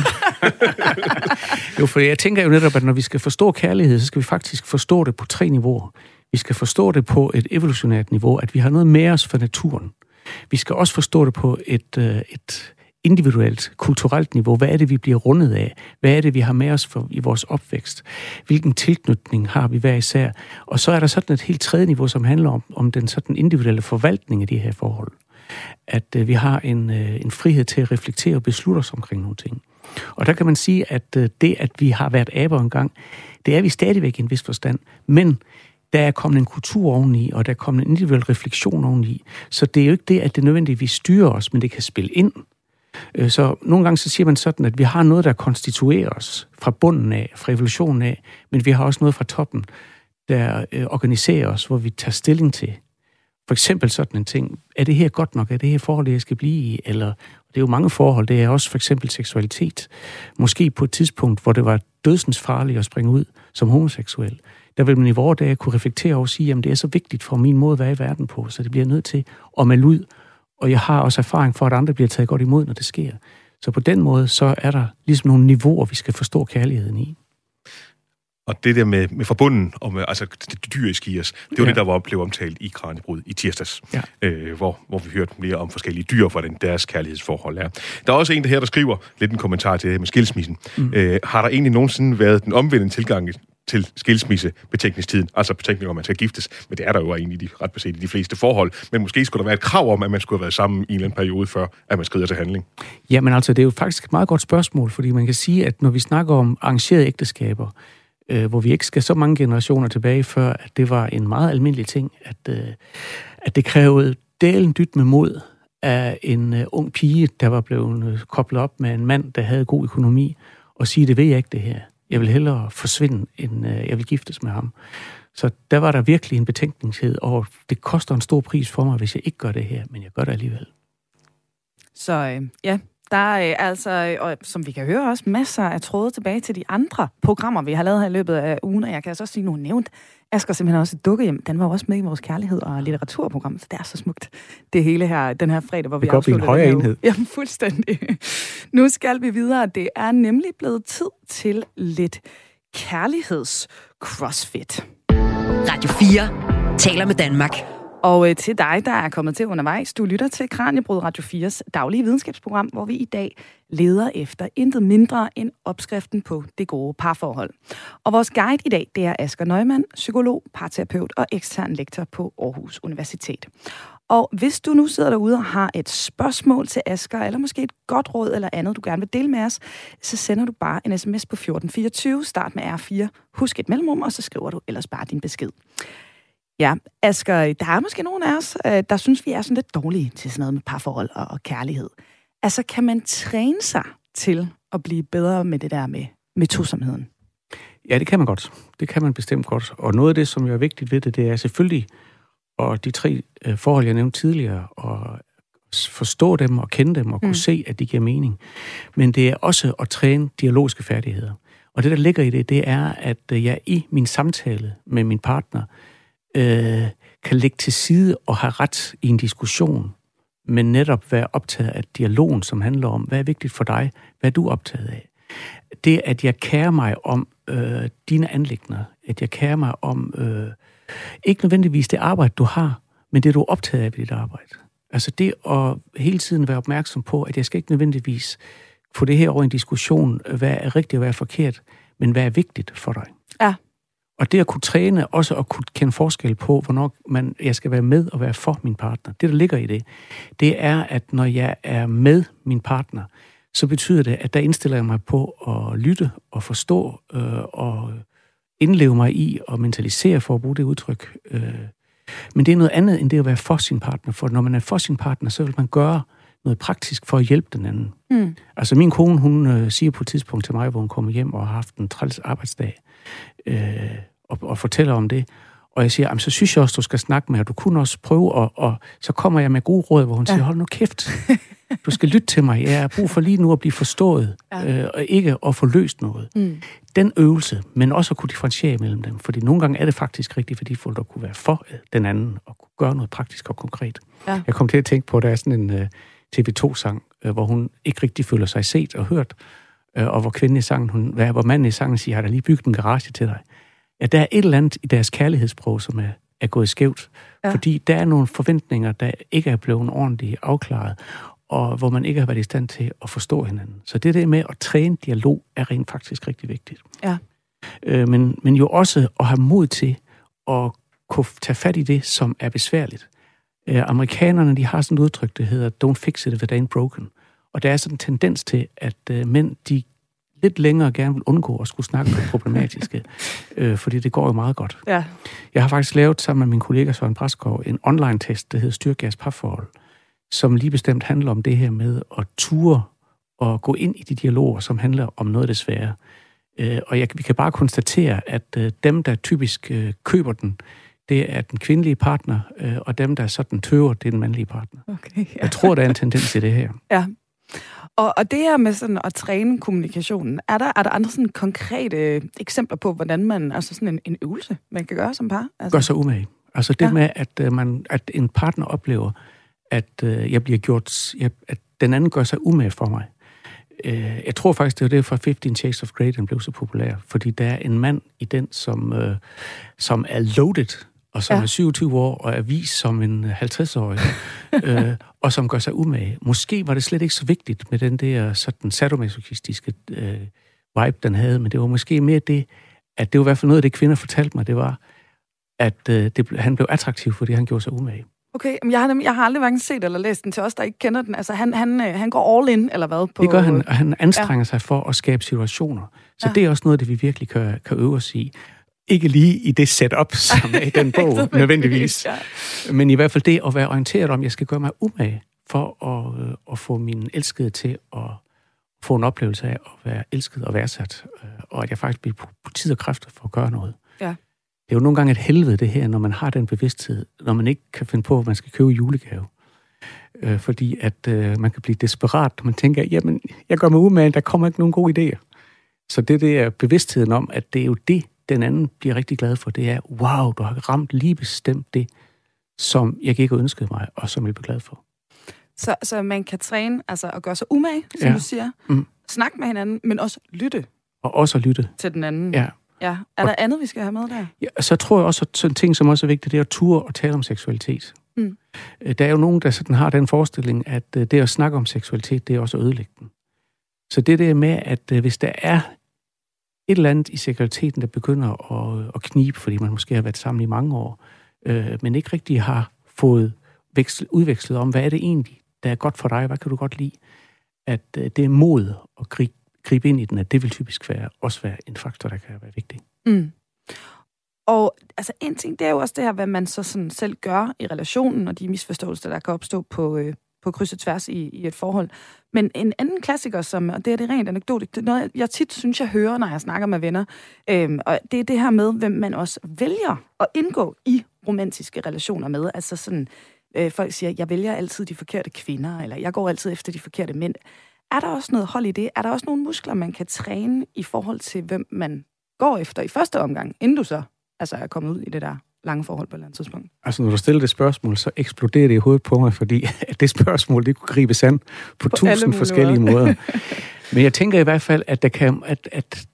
S4: jo, for jeg tænker jo netop, at når vi skal forstå kærlighed, så skal vi faktisk forstå det på tre niveauer. Vi skal forstå det på et evolutionært niveau, at vi har noget med os for naturen. Vi skal også forstå det på et, øh, et, individuelt, kulturelt niveau. Hvad er det, vi bliver rundet af? Hvad er det, vi har med os for, i vores opvækst? Hvilken tilknytning har vi hver især? Og så er der sådan et helt tredje niveau, som handler om, om den sådan individuelle forvaltning af de her forhold. At øh, vi har en, øh, en frihed til at reflektere og beslutte os omkring nogle ting. Og der kan man sige, at øh, det, at vi har været aber engang, det er vi stadigvæk i en vis forstand. Men der er kommet en kultur oveni, og der er kommet en individuel refleksion oveni. Så det er jo ikke det, at det nødvendigvis styrer os, men det kan spille ind Øh, så nogle gange så siger man sådan, at vi har noget, der konstituerer os fra bunden af, fra evolutionen af, men vi har også noget fra toppen, der øh, organiserer os, hvor vi tager stilling til. For eksempel sådan en ting, er det her godt nok? Er det her forhold, jeg skal blive i? Eller, det er jo mange forhold, det er også for eksempel seksualitet. Måske på et tidspunkt, hvor det var dødsens farligt at springe ud som homoseksuel. Der vil man i vores dage kunne reflektere over og sige, at det er så vigtigt for min måde at være i verden på, så det bliver nødt til at melde ud og jeg har også erfaring for, at andre bliver taget godt imod, når det sker. Så på den måde, så er der ligesom nogle niveauer, vi skal forstå kærligheden i.
S5: Og det der med, med forbunden, og med, altså det dyriske i os, det var ja. det, der var blevet omtalt i Kranjebrud i tirsdags, ja. øh, hvor, hvor vi hørte mere om forskellige dyr, hvordan deres kærlighedsforhold er. Der er også en der her, der skriver lidt en kommentar til det med skilsmissen. Mm. Øh, har der egentlig nogensinde været den omvendte tilgang til skilsmisse betænkningstiden, altså betænkning om, man skal giftes, men det er der jo egentlig de, ret beset i de fleste forhold. Men måske skulle der være et krav om, at man skulle have været sammen i en eller anden periode, før at man skrider til handling.
S4: Jamen altså, det er jo faktisk et meget godt spørgsmål, fordi man kan sige, at når vi snakker om arrangerede ægteskaber, øh, hvor vi ikke skal så mange generationer tilbage, før at det var en meget almindelig ting, at, øh, at det krævede delen dyt med mod af en øh, ung pige, der var blevet øh, koblet op med en mand, der havde god økonomi, og sige, det ved jeg ikke det her. Jeg vil hellere forsvinde, end øh, jeg vil giftes med ham. Så der var der virkelig en betænkningshed, og det koster en stor pris for mig, hvis jeg ikke gør det her, men jeg gør det alligevel.
S1: Så øh, ja, der er altså, og som vi kan høre også, masser af tråde tilbage til de andre programmer, vi har lavet her i løbet af ugen, og jeg kan altså også sige, nu nævnt Asger simpelthen også et dukkehjem. Den var også med i vores kærlighed og litteraturprogram, så det er så smukt. Det hele her, den her fredag, hvor vi
S4: afslutter en højere enhed.
S1: Jamen, fuldstændig. Nu skal vi videre. Det er nemlig blevet tid til lidt kærligheds-crossfit.
S3: Radio 4 taler med Danmark.
S1: Og øh, til dig, der er kommet til undervejs, du lytter til Kranjebrud Radio 4's daglige videnskabsprogram, hvor vi i dag leder efter intet mindre end opskriften på det gode parforhold. Og vores guide i dag, det er Asger Neumann, psykolog, parterapeut og ekstern lektor på Aarhus Universitet. Og hvis du nu sidder derude og har et spørgsmål til Asger, eller måske et godt råd eller andet, du gerne vil dele med os, så sender du bare en sms på 1424, start med R4, husk et mellemrum, og så skriver du ellers bare din besked. Ja, Asger, der er måske nogen af os, øh, der synes, vi er sådan lidt dårlige til sådan noget med parforhold og kærlighed. Altså, kan man træne sig til at blive bedre med det der med, med tosomheden?
S4: Ja, det kan man godt. Det kan man bestemt godt. Og noget af det, som er vigtigt ved det, det er selvfølgelig, og de tre øh, forhold, jeg nævnte tidligere, og forstå dem og kende dem og kunne mm. se, at de giver mening. Men det er også at træne dialogiske færdigheder. Og det, der ligger i det, det er, at jeg i min samtale med min partner øh, kan lægge til side og have ret i en diskussion, men netop være optaget af dialogen, som handler om, hvad er vigtigt for dig, hvad er du optaget af. Det, at jeg kærer mig om øh, dine anlægner, at jeg kærer mig om, øh, ikke nødvendigvis det arbejde, du har, men det, du er optaget af ved dit arbejde. Altså det at hele tiden være opmærksom på, at jeg skal ikke nødvendigvis få det her over en diskussion, hvad er rigtigt og hvad er forkert, men hvad er vigtigt for dig.
S1: Ja.
S4: Og det at kunne træne, også at kunne kende forskel på, hvornår man, jeg skal være med og være for min partner, det der ligger i det, det er, at når jeg er med min partner, så betyder det, at der indstiller jeg mig på at lytte og forstå øh, og indleve mig i og mentalisere, for at bruge det udtryk. Øh. Men det er noget andet end det at være for sin partner, for når man er for sin partner, så vil man gøre noget praktisk for at hjælpe den anden.
S1: Mm.
S4: Altså min kone, hun øh, siger på et tidspunkt til mig, hvor hun kommer hjem og har haft en træls arbejdsdag, øh, og, og fortæller om det. Og jeg siger, så synes jeg også, du skal snakke med, og du kunne også prøve, og, og så kommer jeg med gode råd, hvor hun ja. siger, hold nu kæft, du skal lytte til mig, jeg har brug for lige nu at blive forstået, ja. øh, og ikke at få løst noget. Mm. Den øvelse, men også at kunne differentiere mellem dem, fordi nogle gange er det faktisk rigtig værdifuldt at kunne være for øh, den anden, og kunne gøre noget praktisk og konkret. Ja. Jeg kom til at tænke på, at der er sådan en øh, TV2-sang, uh, hvor hun ikke rigtig føler sig set og hørt, uh, og hvor kvinden i sangen, hun, hvor manden i sangen siger, har der lige bygget en garage til dig? Ja, der er et eller andet i deres kærlighedssprog, som er, er gået skævt. Ja. Fordi der er nogle forventninger, der ikke er blevet ordentligt afklaret, og hvor man ikke har været i stand til at forstå hinanden. Så det der med at træne dialog er rent faktisk rigtig vigtigt.
S1: Ja.
S4: Øh, men, men jo også at have mod til at kunne tage fat i det, som er besværligt. Øh, amerikanerne, de har sådan et udtryk, der hedder, don't fix it if it ain't broken. Og der er sådan en tendens til, at øh, mænd, de lidt længere gerne vil undgå at skulle snakke om det problematiske, øh, fordi det går jo meget godt.
S1: Ja.
S4: Jeg har faktisk lavet sammen med min kollega Søren Braskov en online-test, der hedder Styrke jeres parforhold, som lige bestemt handler om det her med at ture og gå ind i de dialoger, som handler om noget af det svære. Øh, og jeg, vi kan bare konstatere, at øh, dem, der typisk øh, køber den, det er den kvindelige partner, øh, og dem, der sådan tøver, det er den mandlige partner.
S1: Okay, ja.
S4: Jeg tror, der er en tendens i det her.
S1: Ja, og, og det her med sådan at træne kommunikationen, er der, er der andre sådan konkrete eksempler på, hvordan man, altså sådan en, en øvelse, man kan gøre som par? Altså?
S4: Gør sig umage. Altså det ja. med, at, uh, man, at en partner oplever, at uh, jeg bliver gjort, jeg, at den anden gør sig umage for mig. Uh, jeg tror faktisk, det var det fra 15 Shades of Grey, den blev så populær, fordi der er en mand i den, som, uh, som er loaded og som ja. er 27 år og er vist som en 50-årig, øh, og som gør sig umage. Måske var det slet ikke så vigtigt med den der sådan sadomasochistiske øh, vibe, den havde, men det var måske mere det, at det var i hvert fald noget af det, kvinder fortalte mig, det var, at øh, det, han blev attraktiv, fordi han gjorde sig umage.
S1: Okay, men jeg har, jeg har aldrig hverken set eller læst den til os, der ikke kender den. Altså, han, han, øh, han går all in, eller hvad? På,
S4: det gør han, og han anstrenger ja. sig for at skabe situationer. Så ja. det er også noget, det vi virkelig kan, kan øve os i. Ikke lige i det setup, som er i den bog, nødvendigvis. Men i hvert fald det at være orienteret om, at jeg skal gøre mig umage for at, øh, at få min elskede til at få en oplevelse af at være elsket og værdsat, øh, og at jeg faktisk bliver på tid og kræfter for at gøre noget.
S1: Ja.
S4: Det er jo nogle gange et helvede, det her, når man har den bevidsthed, når man ikke kan finde på, at man skal købe julegave. Øh, fordi at øh, man kan blive desperat, når man tænker, jamen, jeg gør mig umage, der kommer ikke nogen gode idéer. Så det der bevidstheden om, at det er jo det, den anden bliver rigtig glad for, det er, wow, du har ramt lige bestemt det, som jeg ikke ønskede mig, og som jeg bliver glad for.
S1: Så, så man kan træne, altså at gøre sig umage, som ja. du siger, mm. snakke med hinanden, men også lytte.
S4: Og også at lytte.
S1: Til den anden.
S4: Ja.
S1: Ja. Er og, der andet, vi skal have med der?
S4: Ja, så tror jeg også, at en ting, som også er vigtigt, det er at ture og tale om seksualitet. Mm. Øh, der er jo nogen, der sådan har den forestilling, at øh, det at snakke om seksualitet, det er også at ødelægge den. Så det der med, at øh, hvis der er et eller andet i sekretariateten, der begynder at, at knibe, fordi man måske har været sammen i mange år, øh, men ikke rigtig har fået veksel, udvekslet om, hvad er det egentlig, der er godt for dig, hvad kan du godt lide, at øh, det er mod at gribe, gribe ind i den, at det vil typisk være, også være en faktor, der kan være vigtig.
S1: Mm. Og altså en ting, det er jo også det her, hvad man så sådan selv gør i relationen, og de misforståelser, der kan opstå på, øh, på kryds og tværs i, i et forhold. Men en anden klassiker, som, og det er det rent anekdotisk, det er noget, jeg tit synes, jeg hører, når jeg snakker med venner, øhm, og det er det her med, hvem man også vælger at indgå i romantiske relationer med. Altså sådan, øh, folk siger, jeg vælger altid de forkerte kvinder, eller jeg går altid efter de forkerte mænd. Er der også noget hold i det? Er der også nogle muskler, man kan træne i forhold til, hvem man går efter i første omgang, inden du så altså er kommet ud i det der lange forhold på et eller andet tidspunkt.
S4: Altså, når du stiller det spørgsmål, så eksploderer det i hovedet på mig, fordi at det spørgsmål, det kunne gribes an på, på tusind forskellige måder. Men jeg tænker i hvert fald, at der kan, at, at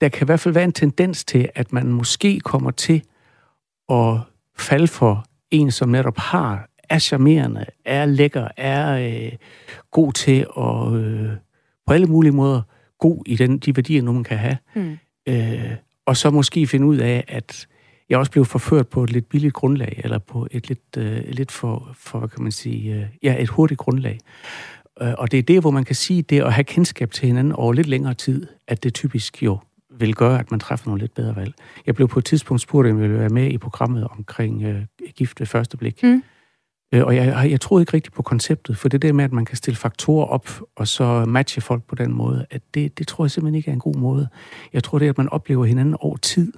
S4: der kan i hvert fald være en tendens til, at man måske kommer til at falde for en, som netop har, er charmerende, er lækker, er øh, god til at øh, på alle mulige måder god i den, de værdier, man kan have.
S1: Mm.
S4: Øh, og så måske finde ud af, at jeg også blev forført på et lidt billigt grundlag, eller på et lidt, øh, lidt for, for, hvad kan man sige, øh, ja, et hurtigt grundlag. Øh, og det er det, hvor man kan sige, det at have kendskab til hinanden over lidt længere tid, at det typisk jo vil gøre, at man træffer nogle lidt bedre valg. Jeg blev på et tidspunkt spurgt, om jeg ville være med i programmet omkring øh, gift ved første blik.
S1: Mm.
S4: Øh, og jeg, jeg troede ikke rigtigt på konceptet, for det der med, at man kan stille faktorer op, og så matche folk på den måde, at det, det tror jeg simpelthen ikke er en god måde. Jeg tror det er, at man oplever hinanden over tid,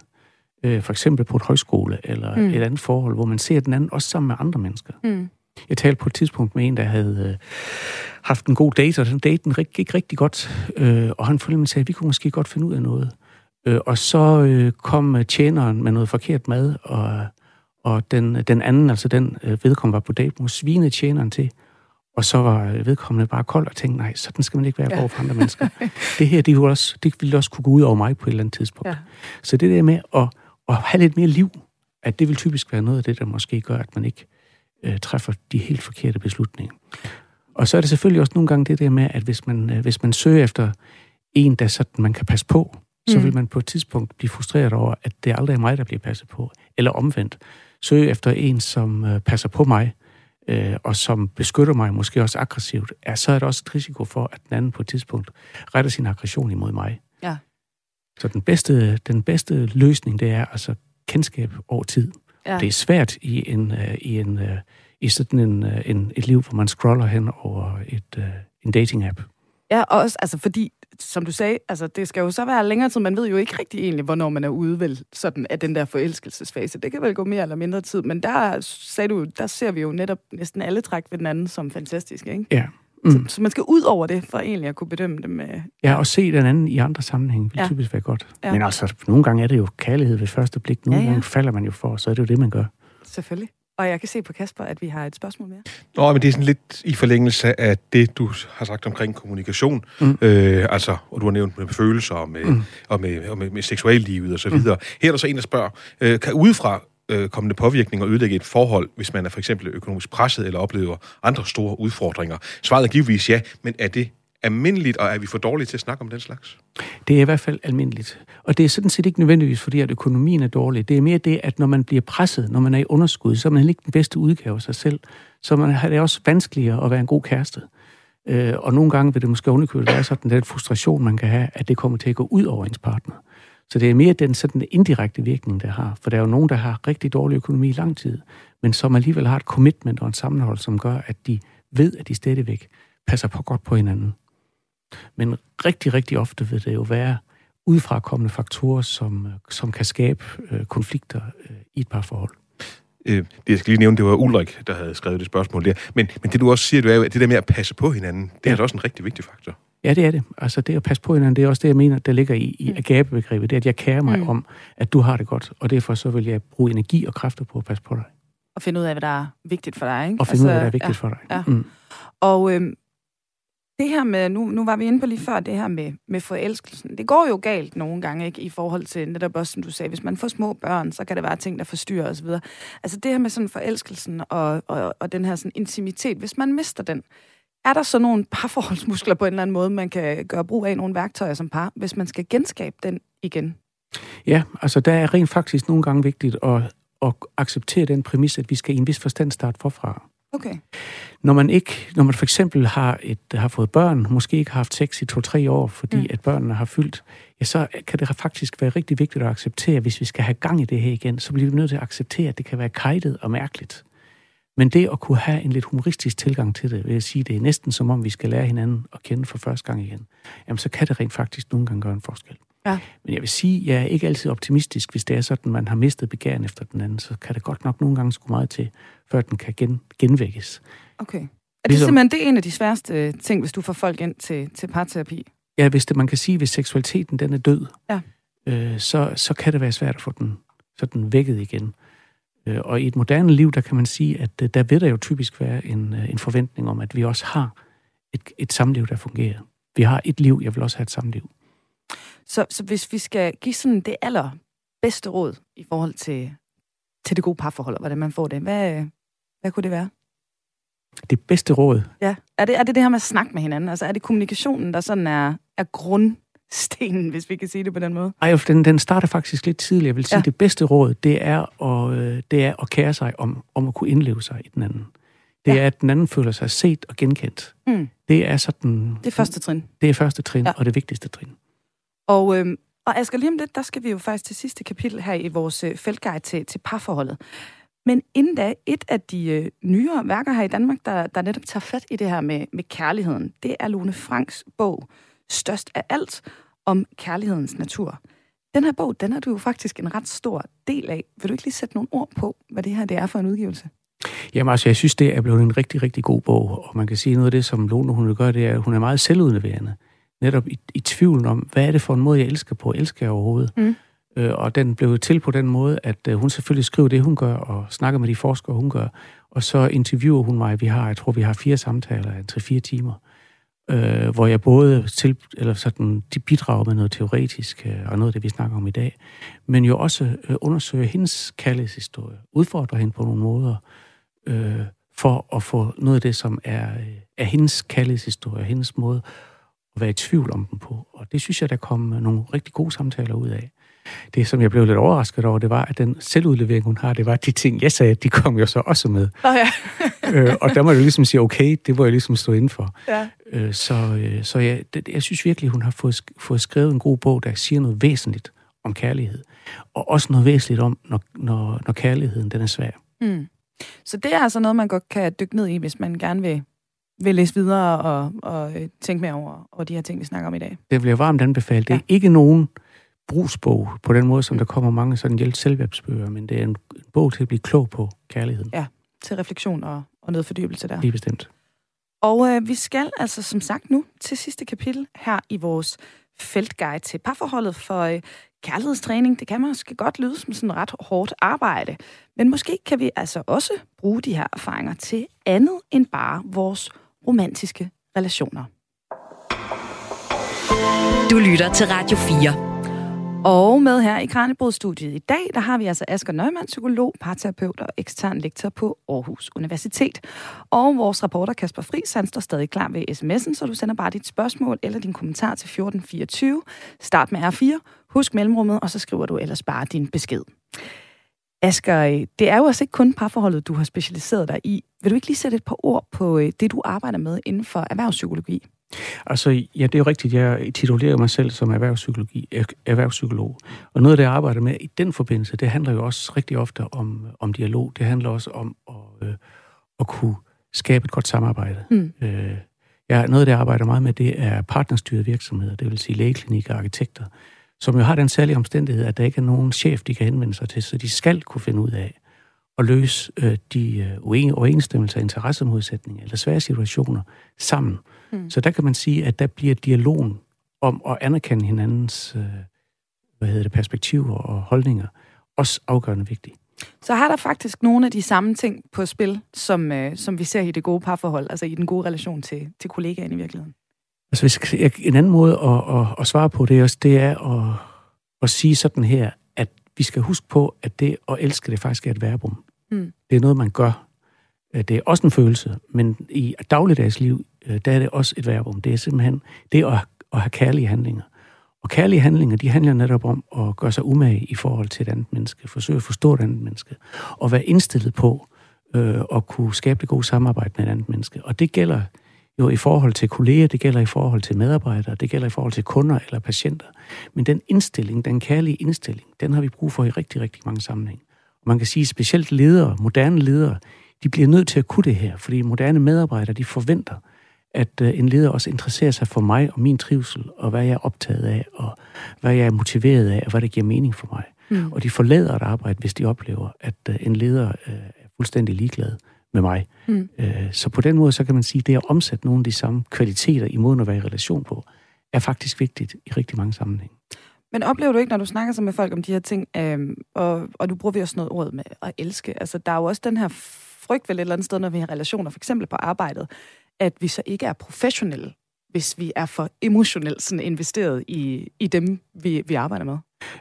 S4: øh, for eksempel på et højskole, eller mm. et andet forhold, hvor man ser den anden også sammen med andre mennesker.
S1: Mm.
S4: Jeg talte på et tidspunkt med en, der havde øh, haft en god date, og den daten gik rigtig godt, øh, og han mig sagde, at vi kunne måske godt finde ud af noget. Øh, og så øh, kom øh, tjeneren med noget forkert mad, og, og den, den anden, altså den øh, vedkommende var på date, må svine tjeneren til, og så var øh, vedkommende bare kold og tænkte, nej, sådan skal man ikke være ja. over for andre mennesker. det her, det ville, også, det ville også kunne gå ud over mig på et eller andet tidspunkt. Ja. Så det der med at, at have lidt mere liv, at det vil typisk være noget af det, der måske gør, at man ikke øh, træffer de helt forkerte beslutninger. Og så er det selvfølgelig også nogle gange det der med, at hvis man, øh, hvis man søger efter en, der sådan man kan passe på, så mm. vil man på et tidspunkt blive frustreret over, at det aldrig er mig, der bliver passet på. Eller omvendt. Søge efter en, som øh, passer på mig, øh, og som beskytter mig, måske også aggressivt, er, så er der også et risiko for, at den anden på et tidspunkt retter sin aggression imod mig. Så den bedste, den bedste løsning, det er altså kendskab over tid. Ja. Det er svært i en, uh, i en, uh, i sådan en, uh, en, et liv, hvor man scroller hen over et, uh, en dating-app.
S1: Ja, også, altså fordi, som du sagde, altså det skal jo så være længere tid. Man ved jo ikke rigtig egentlig, hvornår man er ude vel, sådan af den der forelskelsesfase. Det kan vel gå mere eller mindre tid, men der, sagde du, der ser vi jo netop næsten alle træk ved den anden som fantastisk, ikke?
S4: Ja.
S1: Mm. Så, så man skal ud over det, for egentlig at kunne bedømme det med...
S4: Ja, og se den anden i andre sammenhæng vil ja. typisk være godt. Ja. Men altså, nogle gange er det jo kærlighed ved første blik. Nogle ja, ja. gange falder man jo for, så er det jo det, man gør.
S1: Selvfølgelig. Og jeg kan se på Kasper, at vi har et spørgsmål mere.
S5: Nå, men det er sådan lidt i forlængelse af det, du har sagt omkring kommunikation. Mm. Øh, altså, og du har nævnt med følelser og med, mm. og med, og med, med seksuallivet og så mm. videre. Her er der så en, der spørger, øh, kan udefra øh, kommende påvirkning og ødelægge et forhold, hvis man er for eksempel økonomisk presset eller oplever andre store udfordringer? Svaret er givetvis ja, men er det almindeligt, og er vi for dårlige til at snakke om den slags?
S4: Det er i hvert fald almindeligt. Og det er sådan set ikke nødvendigvis, fordi at økonomien er dårlig. Det er mere det, at når man bliver presset, når man er i underskud, så er man ikke den bedste udgave af sig selv. Så man har det også vanskeligere at være en god kæreste. Øh, og nogle gange vil det måske underkøbet være sådan, den frustration, man kan have, at det kommer til at gå ud over ens partner. Så det er mere den sådan indirekte virkning, der har. For der er jo nogen, der har rigtig dårlig økonomi i lang tid, men som alligevel har et commitment og en sammenhold, som gør, at de ved, at de stadigvæk passer på godt på hinanden. Men rigtig, rigtig ofte vil det jo være udefrakommende faktorer, som, som kan skabe øh, konflikter øh, i et par forhold.
S5: Øh, det jeg skal lige nævne, det var Ulrik, der havde skrevet det spørgsmål der. Men, men det du også siger, det er jo, at det der med at passe på hinanden, det ja. er da også en rigtig vigtig faktor.
S4: Ja, det er det. Altså det at passe på hinanden, det er også det, jeg mener, der ligger i, i mm. agabebegrebet. Det er, at jeg kærer mig mm. om, at du har det godt, og derfor så vil jeg bruge energi og kræfter på at passe på dig.
S1: Og finde ud af, hvad der er vigtigt for dig, ikke?
S4: Og finde altså, ud af, hvad der er vigtigt
S1: ja,
S4: for dig.
S1: Ja. Mm. Og øhm, det her med, nu, nu var vi inde på lige før, det her med, med forelskelsen. Det går jo galt nogle gange, ikke? I forhold til netop også, som du sagde, hvis man får små børn, så kan det være ting, der forstyrrer osv. Altså det her med sådan forelskelsen og, og, og den her sådan intimitet, hvis man mister den, er der så nogle parforholdsmuskler på en eller anden måde, man kan gøre brug af nogle værktøjer som par, hvis man skal genskabe den igen?
S4: Ja, altså der er rent faktisk nogle gange vigtigt at, at acceptere den præmis, at vi skal i en vis forstand starte forfra.
S1: Okay.
S4: Når man ikke, når man for eksempel har, et, har fået børn, måske ikke har haft sex i to-tre år, fordi mm. at børnene har fyldt, ja, så kan det faktisk være rigtig vigtigt at acceptere, hvis vi skal have gang i det her igen, så bliver vi nødt til at acceptere, at det kan være kajtet og mærkeligt. Men det at kunne have en lidt humoristisk tilgang til det, vil jeg sige, det er næsten som om, vi skal lære hinanden at kende for første gang igen, jamen så kan det rent faktisk nogle gange gøre en forskel.
S1: Ja.
S4: Men jeg vil sige, jeg er ikke altid optimistisk, hvis det er sådan, man har mistet begæren efter den anden, så kan det godt nok nogle gange skulle meget til, før den kan gen, genvækkes.
S1: Okay. Er det ligesom, simpelthen det er en af de sværeste ting, hvis du får folk ind til, til parterapi?
S4: Ja, hvis det, man kan sige, hvis seksualiteten den er død,
S1: ja.
S4: øh, så, så kan det være svært at få den sådan vækket igen. Øh, og i et moderne liv, der kan man sige, at øh, der vil der jo typisk være en, øh, en forventning om, at vi også har et, et samliv, der fungerer. Vi har et liv, jeg vil også have et samliv.
S1: Så, så hvis vi skal give sådan det allerbedste råd i forhold til, til det gode parforhold, hvordan man får det, hvad, hvad kunne det være?
S4: Det bedste råd?
S1: Ja. Er det, er det det her med at snakke med hinanden? Altså er det kommunikationen, der sådan er, er grundstenen, hvis vi kan sige det på den måde?
S4: Ej, den, den starter faktisk lidt tidligere. Jeg vil sige,
S1: Ja.
S4: det bedste råd, det er, at, øh, det er at kære sig om, om at kunne indleve sig i den anden. Det
S1: Ja.
S4: er, at den anden føler sig set og genkendt.
S1: Mm.
S4: Det er sådan...
S1: Det er første trin.
S4: Det er første trin,
S1: Ja.
S4: ja. og det vigtigste trin.
S1: Og, øhm, og Asger, lige om lidt, der skal vi jo faktisk til sidste kapitel her i vores øh, feltguide til, til parforholdet. Men inden da, et af de øh, nyere værker her i Danmark, der, der netop tager fat i det her med, med kærligheden, det er Lone Franks bog, Størst af alt, om kærlighedens natur. Den her bog, den er du jo faktisk en ret stor del af. Vil du ikke lige sætte nogle ord på, hvad det her det er for en udgivelse?
S4: Jamen altså, jeg synes, det er blevet en rigtig, rigtig god bog, og man kan sige noget af det, som Lone hun gøre, det er, at hun er meget selvudleverende. Netop i, i tvivlen om, hvad er det for en måde, jeg elsker på? Elsker jeg overhovedet?
S1: Mm.
S4: Øh, og den blev til på den måde, at øh, hun selvfølgelig skriver det, hun gør, og snakker med de forskere, hun gør. Og så interviewer hun mig. Vi har, jeg tror, vi har fire samtaler, en tre-fire timer, øh, hvor jeg både til, eller sådan, de bidrager med noget teoretisk, øh, og noget af det, vi snakker om i dag, men jo også øh, undersøger hendes kærlighedshistorie, udfordrer hende på nogle måder, øh, for at få noget af det, som er, øh, er hendes kærlighedshistorie, hendes måde at være i tvivl om den på. Og det synes jeg, der kom øh, nogle rigtig gode samtaler ud af. Det, som jeg blev lidt overrasket over, det var, at den selvudlevering, hun har, det var, de ting, jeg sagde, de kom jo så også med.
S1: Oh, ja.
S4: øh, og der må jeg ligesom sige, okay, det må jeg ligesom stå inden for.
S1: ja.
S4: Øh, så øh, så jeg, det, jeg synes virkelig, hun har fået, fået skrevet en god bog, der siger noget væsentligt om kærlighed. Og også noget væsentligt om, når, når, når kærligheden den er svær.
S1: Mm. Så det er altså noget, man godt kan dykke ned i, hvis man gerne vil, vil læse videre og, og øh, tænke mere over, over de her ting, vi snakker om i dag.
S4: Det vil jeg varmt anbefale. Det er
S1: Ja.
S4: ikke nogen brugsbog på den måde, som der kommer mange sådan hjælp selvhjælpsbøger, men det er en, en bog til at blive klog på kærligheden.
S1: Ja. Til refleksion og, og noget fordybelse der.
S4: Lige bestemt.
S1: Og øh, vi skal altså som sagt nu til sidste kapitel her i vores feltguide til parforholdet, for øh, kærlighedstræning, det kan måske godt lyde som sådan ret hårdt arbejde, men måske kan vi altså også bruge de her erfaringer til andet end bare vores romantiske relationer.
S3: Du lytter til Radio 4. Mm.
S1: Og med her i Kranjebrudstudiet i dag, der har vi altså Asger Nøgman, psykolog, parterapeut og ekstern lektor på Aarhus Universitet. Og vores reporter Kasper Friis, han står stadig klar ved sms'en, så du sender bare dit spørgsmål eller din kommentar til 1424. Start med R4, husk mellemrummet, og så skriver du ellers bare din besked. Asger, øh, det er jo altså ikke kun parforholdet, du har specialiseret dig i. Vil du ikke lige sætte et par ord på øh, det, du arbejder med inden for erhvervspsykologi?
S4: Altså, ja, det er jo rigtigt. Jeg titulerer mig selv som erhvervspsykologi, er- erhvervspsykolog. Og noget af det, jeg arbejder med i den forbindelse, det handler jo også rigtig ofte om, om dialog. Det handler også om at, øh, at kunne skabe et godt samarbejde.
S1: Mm.
S4: Øh, ja, noget af det, jeg arbejder meget med, det er partnerstyrede virksomheder, det vil sige lægeklinikker og arkitekter, som jo har den særlige omstændighed, at der ikke er nogen chef, de kan henvende sig til, så de skal kunne finde ud af at løse øh, de øh, uen- overensstemmelser, interessemodsætninger eller svære situationer sammen.
S1: Mm.
S4: Så der kan man sige, at der bliver dialogen om at anerkende hinandens øh, hvad hedder det, perspektiver og holdninger også afgørende vigtig.
S1: Så har der faktisk nogle af de samme ting på spil, som, øh, som vi ser i det gode parforhold, altså i den gode relation til, til kollegaen i virkeligheden.
S4: Altså hvis en anden måde at, at, at svare på det også, det er at, at sige sådan her, at vi skal huske på, at det at elske, det faktisk er et verbum.
S1: Mm.
S4: Det er noget, man gør. Øh, Det er også en følelse, men i dagligdags liv, øh, Øh, der er det også et verbum. Det er simpelthen det at, at have kærlige handlinger. Og kærlige handlinger, de handler netop om at gøre sig umage i forhold til et andet menneske, forsøge at forstå et andet menneske, og være indstillet på øh, at kunne skabe det gode samarbejde med et andet menneske. Og det gælder jo i forhold til kolleger, det gælder i forhold til medarbejdere, det gælder i forhold til kunder eller patienter. Men den indstilling, den kærlige indstilling, den har vi brug for i rigtig, rigtig mange sammenhæng. Og man kan sige, specielt ledere, moderne ledere, de bliver nødt til at kunne det her, fordi moderne medarbejdere, de forventer, at øh, en leder også interesserer sig for mig og min trivsel, og hvad jeg er optaget af, og hvad jeg er motiveret af, og hvad der giver mening for mig.
S1: Mm.
S4: Og de forlader et arbejde, hvis de oplever, at øh, en leder øh, er fuldstændig ligeglad med mig.
S1: Mm.
S4: Så på den måde, så kan man sige, at det at omsætte nogle af de samme kvaliteter i måden at være i relation på, er faktisk vigtigt i rigtig mange sammenhænge.
S1: Men oplever du ikke, når du snakker så med folk om de her ting, øhm, og, og du bruger vi også noget ord med at elske, altså der er jo også den her frygt vel et eller andet sted, når vi har relationer, for eksempel på arbejdet, at vi så ikke er professionelle, hvis vi er for emotionelt sådan investeret i, i dem, vi, vi arbejder med.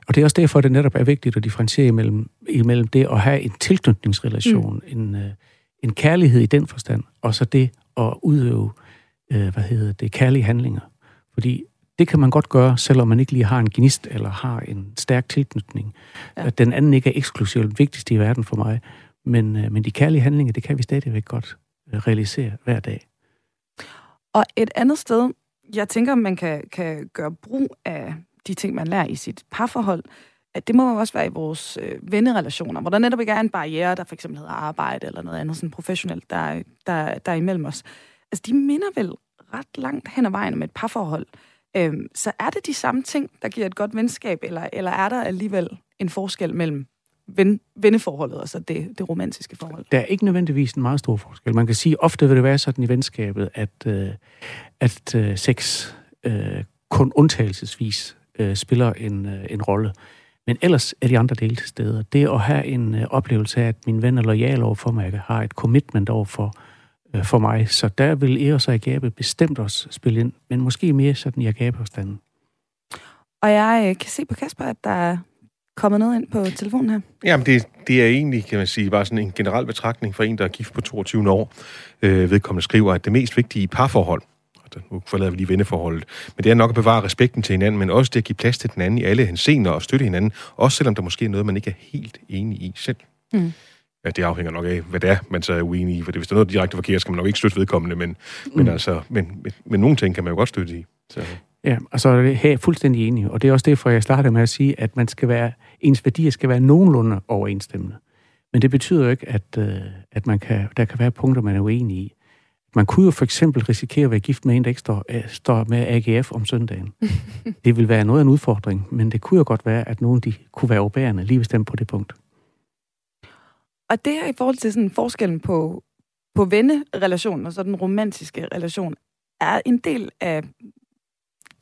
S4: Og det er også derfor, at det netop er vigtigt at differentiere imellem, imellem det at have en tilknytningsrelation, mm. en, øh, en kærlighed i den forstand, og så det at udøve, øh, hvad hedder det, kærlige handlinger. Fordi det kan man godt gøre, selvom man ikke lige har en gnist eller har en stærk tilknytning. Ja. Den anden ikke er eksklusivt vigtigst i verden for mig. Men, øh, men de kærlige handlinger, det kan vi stadigvæk godt øh, realisere hver dag.
S1: Og et andet sted, jeg tænker, man kan, kan gøre brug af de ting, man lærer i sit parforhold, at det må også være i vores øh, vennerelationer, hvor der netop ikke er en barriere, der for eksempel hedder arbejde eller noget andet sådan professionelt, der, der, der er imellem os. Altså, de minder vel ret langt hen ad vejen med et parforhold. Øhm, så er det de samme ting, der giver et godt venskab, eller, eller er der alligevel en forskel mellem ven, venneforholdet og så det, det romantiske forhold?
S4: Der er ikke nødvendigvis en meget stor forskel. Man kan sige, ofte vil det være sådan i venskabet, at, øh, at øh, sex øh, kun undtagelsesvis øh, spiller en, øh, en rolle. Men ellers er de andre dele til stede. Det at have en øh, oplevelse af, at min ven er lojal over for mig, har et commitment over for, øh, for mig. Så der vil Eros og Agape bestemt også spille ind, men måske mere sådan i Agape-forstanden.
S1: Og jeg øh, kan se på Kasper, at der er kommet noget ind på telefonen her.
S5: Jamen, det, det er egentlig, kan man sige, bare sådan en generel betragtning for en, der er gift på 22 år. Øh, vedkommende skriver, at det mest vigtige i parforhold, nu forlader vi lige venneforholdet, men det er nok at bevare respekten til hinanden, men også det at give plads til den anden i alle henseender og støtte hinanden, også selvom der måske er noget, man ikke er helt enig i selv. Mm. Ja, det afhænger nok af, hvad det er, man så er uenig i. For hvis der er noget direkte forkert, skal man nok ikke støtte vedkommende, men, mm. men, altså, men, men, men nogle ting kan man jo godt støtte i. Så.
S4: Ja, og så er det her fuldstændig enig. Og det er også derfor, jeg startede med at sige, at man skal være, ens værdier skal være nogenlunde overensstemmende. Men det betyder jo ikke, at, øh, at man kan, der kan være punkter, man er uenig i. Man kunne jo for eksempel risikere at være gift med en, der ikke står, øh, står med AGF om søndagen. det vil være noget af en udfordring, men det kunne jo godt være, at nogen de kunne være overbærende lige bestemt på det punkt.
S1: Og det er i forhold til sådan forskellen på, på vennerelationen og så den romantiske relation, er en del af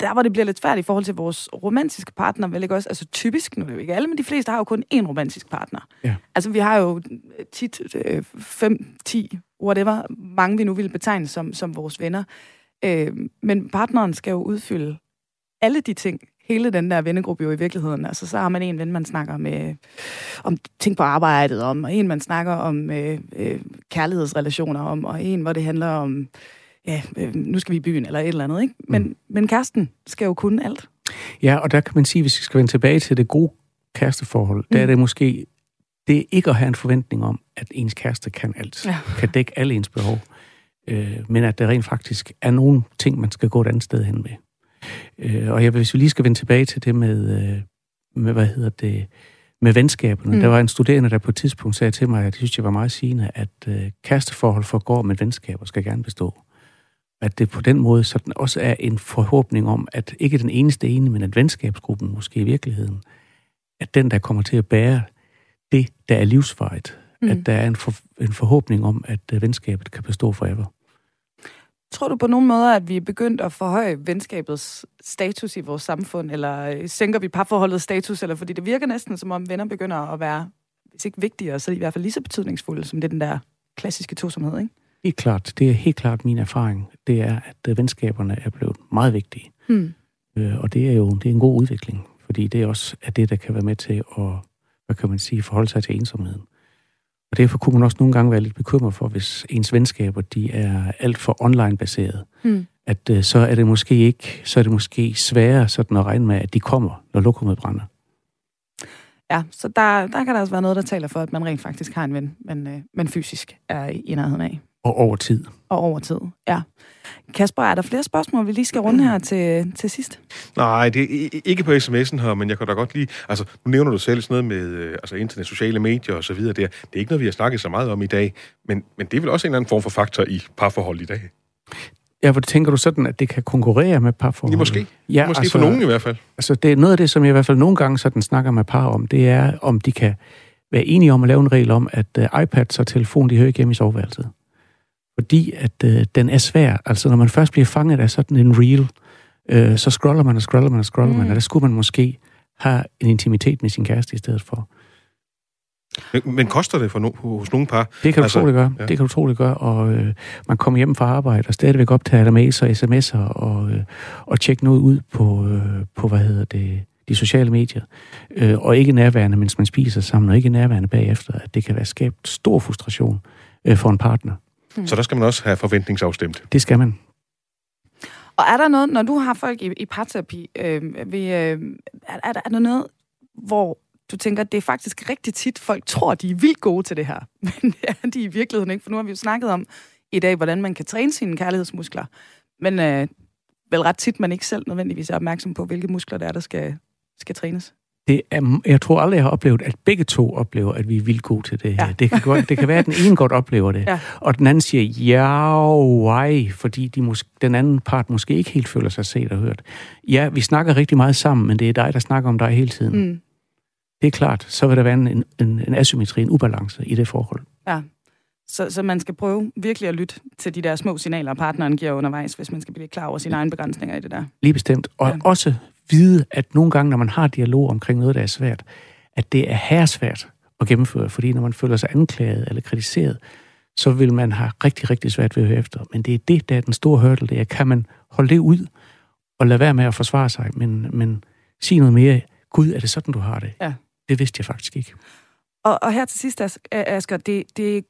S1: der, hvor det bliver lidt svært i forhold til vores romantiske partner, vel ikke også? Altså typisk, nu er det jo ikke alle, men de fleste har jo kun én romantisk partner. Ja. Altså vi har jo tit øh, fem, ti, whatever, mange vi nu vil betegne som, som vores venner. Øh, men partneren skal jo udfylde alle de ting, hele den der vennegruppe jo i virkeligheden. Altså, så har man en ven, man snakker med om ting på arbejdet om, og en, man snakker om øh, øh, kærlighedsrelationer om, og en, hvor det handler om ja, øh, nu skal vi i byen, eller et eller andet, ikke? Men, mm. men kæresten skal jo kunne alt.
S4: Ja, og der kan man sige, hvis vi skal vende tilbage til det gode kæresteforhold, mm. der er mm. det måske, det er ikke at have en forventning om, at ens kæreste kan alt, ja. kan dække alle ens behov, øh, men at der rent faktisk er nogle ting, man skal gå et andet sted hen med. Øh, og jeg, hvis vi lige skal vende tilbage til det med, øh, med hvad hedder det, med venskaberne. Mm. Der var en studerende, der på et tidspunkt sagde til mig, at jeg synes, det var meget sigende, at øh, kæresteforhold forgår, men venskaber skal gerne bestå at det på den måde sådan også er en forhåbning om, at ikke den eneste ene, men at venskabsgruppen måske i virkeligheden, at den, der kommer til at bære det, der er livsvarigt, mm. at der er en, for, en forhåbning om, at uh, venskabet kan bestå forever.
S1: Tror du på nogen måde, at vi er begyndt at forhøje venskabets status i vores samfund, eller øh, sænker vi parforholdets status, eller fordi det virker næsten som om venner begynder at være, hvis ikke vigtigere, så i hvert fald lige så betydningsfulde, som det den der klassiske tosomhed, ikke?
S4: Helt klart. Det er helt klart min erfaring. Det er, at øh, venskaberne er blevet meget vigtige. Mm. Øh, og det er jo det er en god udvikling, fordi det er også er det, der kan være med til at, hvad kan man sige, forholde sig til ensomheden. Og derfor kunne man også nogle gange være lidt bekymret for, hvis ens venskaber, de er alt for online-baseret, mm. at øh, så er det måske ikke, så er det måske sværere sådan at regne med, at de kommer, når lokummet brænder.
S1: Ja, så der, der kan der også være noget, der taler for, at man rent faktisk har en ven, men, øh, men fysisk er i nærheden af.
S4: Og over tid.
S1: Og over tid, ja. Kasper, er der flere spørgsmål, vi lige skal runde her til, til sidst?
S5: Nej, det er ikke på sms'en her, men jeg kan da godt lige... Altså, nu nævner du selv sådan noget med øh, altså, internet, sociale medier og så videre der. Det er ikke noget, vi har snakket så meget om i dag, men, men det er vel også en eller anden form for faktor i parforhold i dag?
S4: Ja, hvor tænker du sådan, at det kan konkurrere med parforhold?
S5: Ja, måske. Ja, måske altså, for nogen i hvert fald.
S4: Altså, det er noget af det, som jeg i hvert fald nogle gange sådan snakker med par om, det er, om de kan være enige om at lave en regel om, at uh, iPads og telefon, de hører ikke hjemme i soveværelset fordi at øh, den er svær. Altså, når man først bliver fanget af sådan en reel, øh, så scroller man og scroller man og scroller mm. man, og der skulle man måske have en intimitet med sin kæreste i stedet for.
S5: Men, men koster det for no, hos nogle par?
S4: Det kan du altså, troligt gøre. Ja. Det kan du troligt gøre, og øh, man kommer hjem fra arbejde og stadigvæk optager der mails og sms'er og, øh, og tjekke noget ud på, øh, på, hvad hedder det, de sociale medier, øh, og ikke nærværende, mens man spiser sammen, og ikke nærværende bagefter, at det kan være skabt stor frustration øh, for en partner.
S5: Mm. Så der skal man også have forventningsafstemt.
S4: Det skal man.
S1: Og er der noget, når du har folk i, i parterapi, øh, ved, øh, er, er, der, er der noget, hvor du tænker, at det er faktisk rigtig tit, folk tror, de er vildt gode til det her, men det er de i virkeligheden ikke, for nu har vi jo snakket om i dag, hvordan man kan træne sine kærlighedsmuskler, men øh, vel ret tit, man ikke selv nødvendigvis er opmærksom på, hvilke muskler der er, der skal, skal trænes
S4: det er, jeg tror aldrig, jeg har oplevet, at begge to oplever, at vi er vildt gode til det her. Ja. Det, kan godt, det kan være, at den ene godt oplever det, ja. og den anden siger, ja, why, fordi de måske, den anden part måske ikke helt føler sig set og hørt. Ja, vi snakker rigtig meget sammen, men det er dig, der snakker om dig hele tiden. Mm. Det er klart, så vil der være en, en, en asymmetri, en ubalance i det forhold.
S1: Ja. Så, så man skal prøve virkelig at lytte til de der små signaler, partneren giver undervejs, hvis man skal blive klar over sine egne begrænsninger i det der.
S4: Lige bestemt. Og ja. også vide, at nogle gange, når man har dialog omkring noget, der er svært, at det er her svært at gennemføre, fordi når man føler sig anklaget eller kritiseret, så vil man have rigtig, rigtig svært ved at høre efter. Men det er det, der er den store hørtel, det er, kan man holde det ud og lade være med at forsvare sig, men, men sige noget mere, Gud, er det sådan, du har det? Ja. Det vidste jeg faktisk ikke.
S1: Og, og her til sidst, Asger, det, det er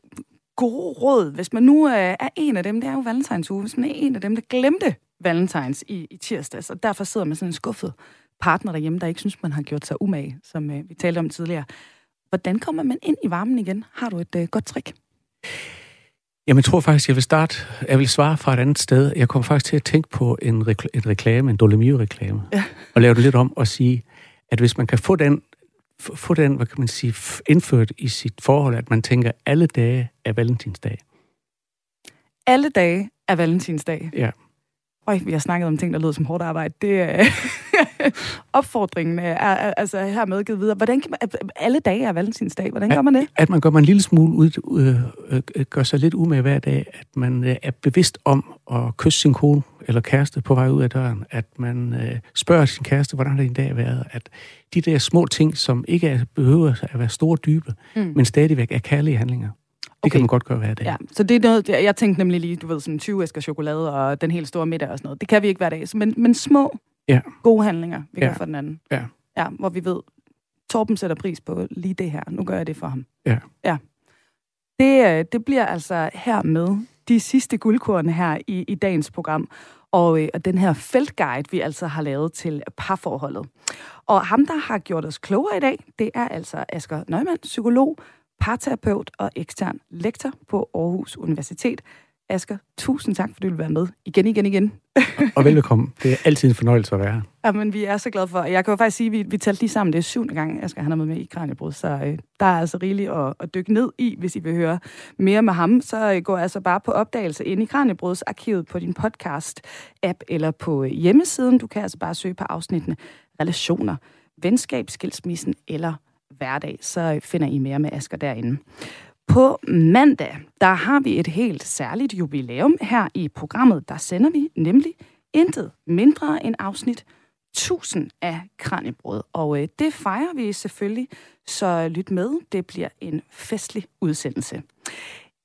S1: gode råd, hvis man nu er en af dem, det er jo valentines hvis man er en af dem, der glemte valentines i, i tirsdags, og derfor sidder man sådan en skuffet partner derhjemme, der ikke synes, man har gjort sig umage, som øh, vi talte om tidligere. Hvordan kommer man ind i varmen igen? Har du et øh, godt trick?
S4: Jamen, jeg tror faktisk, jeg vil starte, jeg vil svare fra et andet sted. Jeg kommer faktisk til at tænke på en, rekl- en reklame, en Dolomio-reklame, ja. og lave det lidt om og sige, at hvis man kan få den, få den, hvad kan man sige, indført i sit forhold, at man tænker, alle dage er valentinsdag.
S1: Alle dage er valentinsdag?
S4: Ja.
S1: Øj, vi har snakket om ting, der lyder som hårdt arbejde. Det er opfordringen er, er, altså hermed givet videre. Hvordan kan man, alle dage er valentinsdag, hvordan gør man det?
S4: At man gør man en lille smule ud, øh, øh, gør sig lidt umage hver dag, at man øh, er bevidst om at kysse sin kone eller kæreste på vej ud af døren, at man øh, spørger sin kæreste, hvordan har din dag været, at de der små ting, som ikke er, behøver at være store dybe, mm. men stadigvæk er kærlige handlinger. Det okay. kan man godt gøre hver dag.
S1: Ja, så det er noget, jeg tænkte nemlig lige, du ved, sådan 20 æsker chokolade og den helt store middag og sådan noget. Det kan vi ikke hver dag. Men, men små, ja. gode handlinger, vi ja. gør for den anden. Ja. ja. Hvor vi ved, Torben sætter pris på lige det her. Nu gør jeg det for ham.
S4: Ja.
S1: Ja. Det, øh, det bliver altså her med de sidste guldkorne her i, i dagens program. Og, øh, og den her feltguide, vi altså har lavet til parforholdet. Og ham, der har gjort os klogere i dag, det er altså Asger Neumann, psykolog, parterapeut og ekstern lektor på Aarhus Universitet. Asger, tusind tak, fordi du vil være med igen, igen, igen.
S4: og velkommen. Det er altid en fornøjelse at være her.
S1: Ja, men vi er så glade for, jeg kan jo faktisk sige, at vi, vi talte lige sammen, det er syvende gang, Asger han er med, med i Kranjebrud, så øh, der er altså rigeligt at, at dykke ned i, hvis I vil høre mere med ham. Så øh, går altså bare på opdagelse ind i Kranjebruds arkivet på din podcast-app eller på øh, hjemmesiden. Du kan altså bare søge på afsnittene relationer, venskab, skilsmissen eller hverdag, så finder I mere med Asger derinde. På mandag, der har vi et helt særligt jubilæum her i programmet. Der sender vi nemlig intet mindre end afsnit 1000 af Kranjebrød. Og øh, det fejrer vi selvfølgelig, så lyt med. Det bliver en festlig udsendelse.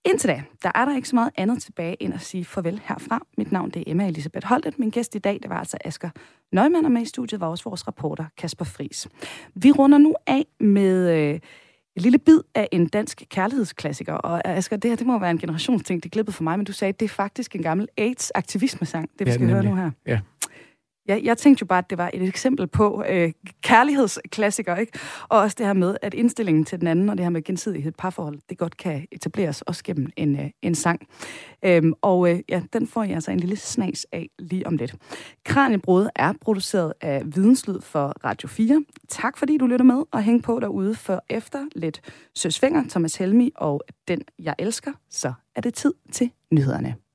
S1: Indtil da, der er der ikke så meget andet tilbage end at sige farvel herfra. Mit navn det er Emma Elisabeth Holtet. Min gæst i dag, det var altså Asger Nøgman, og med i studiet var også vores reporter Kasper Fris. Vi runder nu af med øh, et lille bid af en dansk kærlighedsklassiker. Og Asger, det her det må være en generationsting, det glippede for mig, men du sagde, at det er faktisk en gammel AIDS-aktivismesang, det vi ja, skal nemlig. høre nu her.
S4: Ja.
S1: Ja, jeg tænkte jo bare, at det var et eksempel på øh, kærlighedsklassiker, ikke? Og også det her med, at indstillingen til den anden, og det her med gensidighed parforhold, det godt kan etableres også gennem en, øh, en sang. Øhm, og øh, ja, den får jeg altså en lille snas af lige om lidt. Kranjebrud er produceret af Videnslyd for Radio 4. Tak fordi du lytter med og hæng på derude for efter lidt Søsvinger, Thomas Helmi og Den Jeg Elsker, så er det tid til nyhederne.